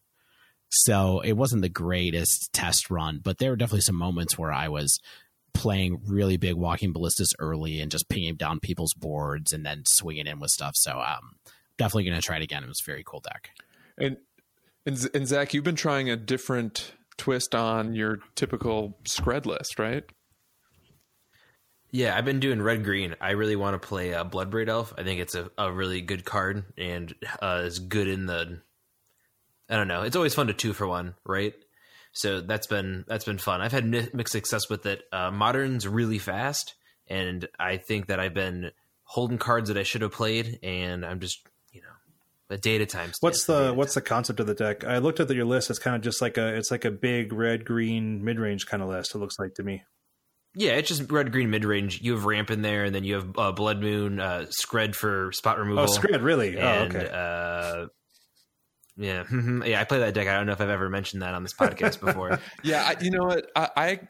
so it wasn't the greatest test run, but there were definitely some moments where I was playing really big walking ballistas early and just pinging down people's boards and then swinging in with stuff. So um, definitely going to try it again. It was a very cool deck. And, and and Zach, you've been trying a different twist on your typical Skred list, right? Yeah, I've been doing red green. I really want to play uh, Bloodbraid Elf. I think it's a, a really good card and uh, is good in the I don't know. It's always fun to two for one, right? So that's been that's been fun. I've had mixed success with it. Uh, modern's really fast, and I think that I've been holding cards that I should have played, and I'm just you know a day at a time. What's the what's time. the concept of the deck? I looked at the, your list. It's kind of just like a it's like a big red green mid range kind of list. It looks like to me. Yeah, it's just red green mid range. You have ramp in there, and then you have uh, blood moon, uh, Skred for spot removal. Oh, Skred, really? And, oh, okay. Uh, yeah, *laughs* yeah. I play that deck. I don't know if I've ever mentioned that on this podcast *laughs* before. yeah, I, you know what? I, I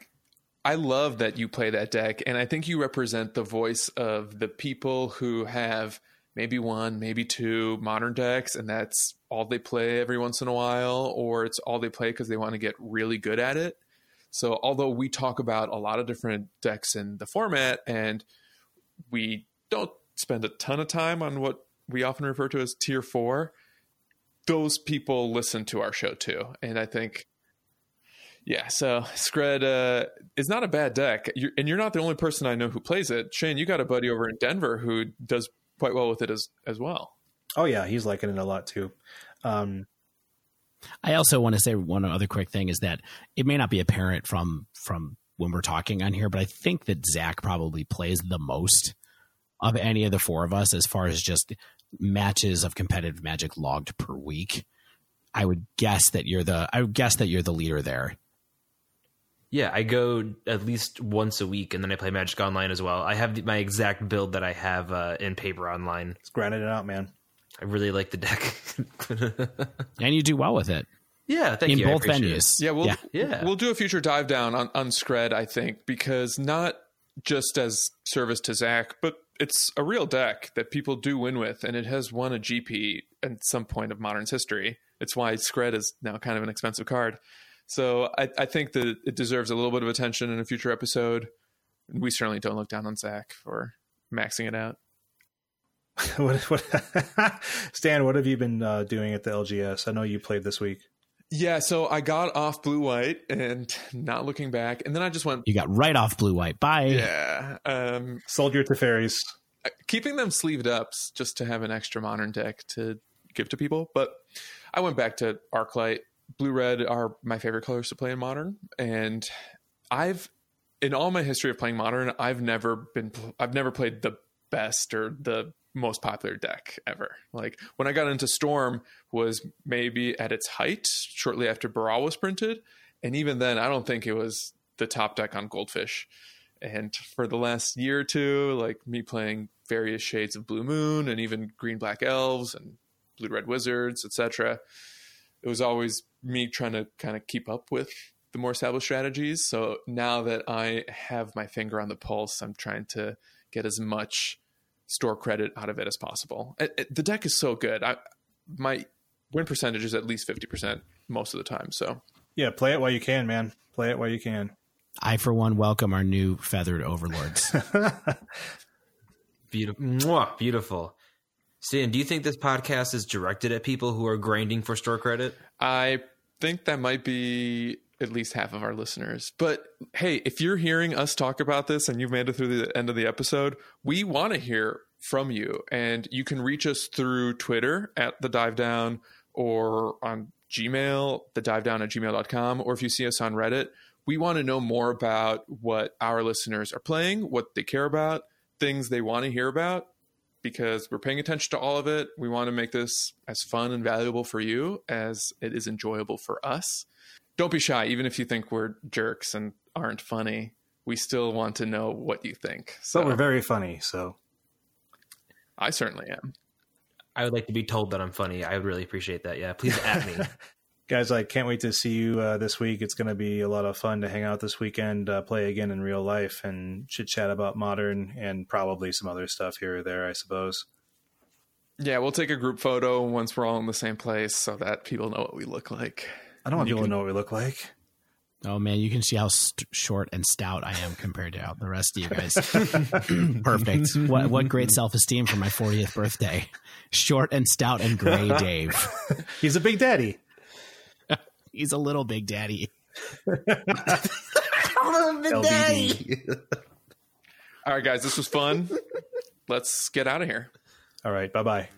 I love that you play that deck, and I think you represent the voice of the people who have maybe one, maybe two modern decks, and that's all they play every once in a while, or it's all they play because they want to get really good at it. So, although we talk about a lot of different decks in the format, and we don't spend a ton of time on what we often refer to as tier four, those people listen to our show too. And I think, yeah, so Skred uh, is not a bad deck. You're, and you're not the only person I know who plays it. Shane, you got a buddy over in Denver who does quite well with it as, as well. Oh, yeah, he's liking it a lot too. Um, I also want to say one other quick thing is that it may not be apparent from from when we're talking on here, but I think that Zach probably plays the most of any of the four of us as far as just matches of competitive magic logged per week. I would guess that you're the I would guess that you're the leader there. Yeah, I go at least once a week, and then I play Magic Online as well. I have the, my exact build that I have uh, in paper online. It's grinding it out, man. I really like the deck, *laughs* and you do well with it. Yeah, thank in you. In both venues. It. Yeah, we'll yeah. yeah. we'll do a future dive down on on Skred, I think, because not just as service to Zach, but it's a real deck that people do win with, and it has won a GP at some point of Modern's history. It's why Skred is now kind of an expensive card. So I, I think that it deserves a little bit of attention in a future episode. We certainly don't look down on Zach for maxing it out. *laughs* what, what *laughs* Stan, what have you been uh, doing at the LGS? I know you played this week. Yeah, so I got off blue white and not looking back, and then I just went. You got right off blue white. Bye. Yeah. Um, Sold your Teferis. keeping them sleeved up just to have an extra modern deck to give to people. But I went back to Arclight. Blue red are my favorite colors to play in modern, and I've in all my history of playing modern, I've never been I've never played the best or the most popular deck ever. Like when I got into Storm was maybe at its height shortly after Baral was printed, and even then I don't think it was the top deck on Goldfish. And for the last year or two, like me playing various shades of Blue Moon and even Green Black Elves and Blue Red Wizards, etc., it was always me trying to kind of keep up with the more established strategies. So now that I have my finger on the pulse, I'm trying to get as much store credit out of it as possible. It, it, the deck is so good. I, my win percentage is at least 50% most of the time. So, yeah, play it while you can, man. Play it while you can. I, for one, welcome our new feathered overlords. *laughs* beautiful. Mwah, beautiful. Stan, do you think this podcast is directed at people who are grinding for store credit? I think that might be at least half of our listeners. But hey, if you're hearing us talk about this and you've made it through the end of the episode, we want to hear from you. And you can reach us through Twitter at the dive down or on Gmail, the dive down at gmail.com, or if you see us on Reddit, we want to know more about what our listeners are playing, what they care about, things they want to hear about, because we're paying attention to all of it. We want to make this as fun and valuable for you as it is enjoyable for us don't be shy. Even if you think we're jerks and aren't funny, we still want to know what you think. So but we're very funny. So I certainly am. I would like to be told that I'm funny. I would really appreciate that. Yeah, please at me. *laughs* Guys, I can't wait to see you uh, this week. It's going to be a lot of fun to hang out this weekend, uh, play again in real life, and chit chat about modern and probably some other stuff here or there, I suppose. Yeah, we'll take a group photo once we're all in the same place so that people know what we look like. I don't want people can, to know what we look like. Oh man, you can see how st- short and stout I am compared to the rest of you guys. *laughs* *clears throat* Perfect. What what great self esteem for my 40th birthday. Short and stout and gray *laughs* Dave. He's a big daddy. He's a little big daddy. *laughs* big daddy. All right, guys, this was fun. Let's get out of here. All right, bye bye.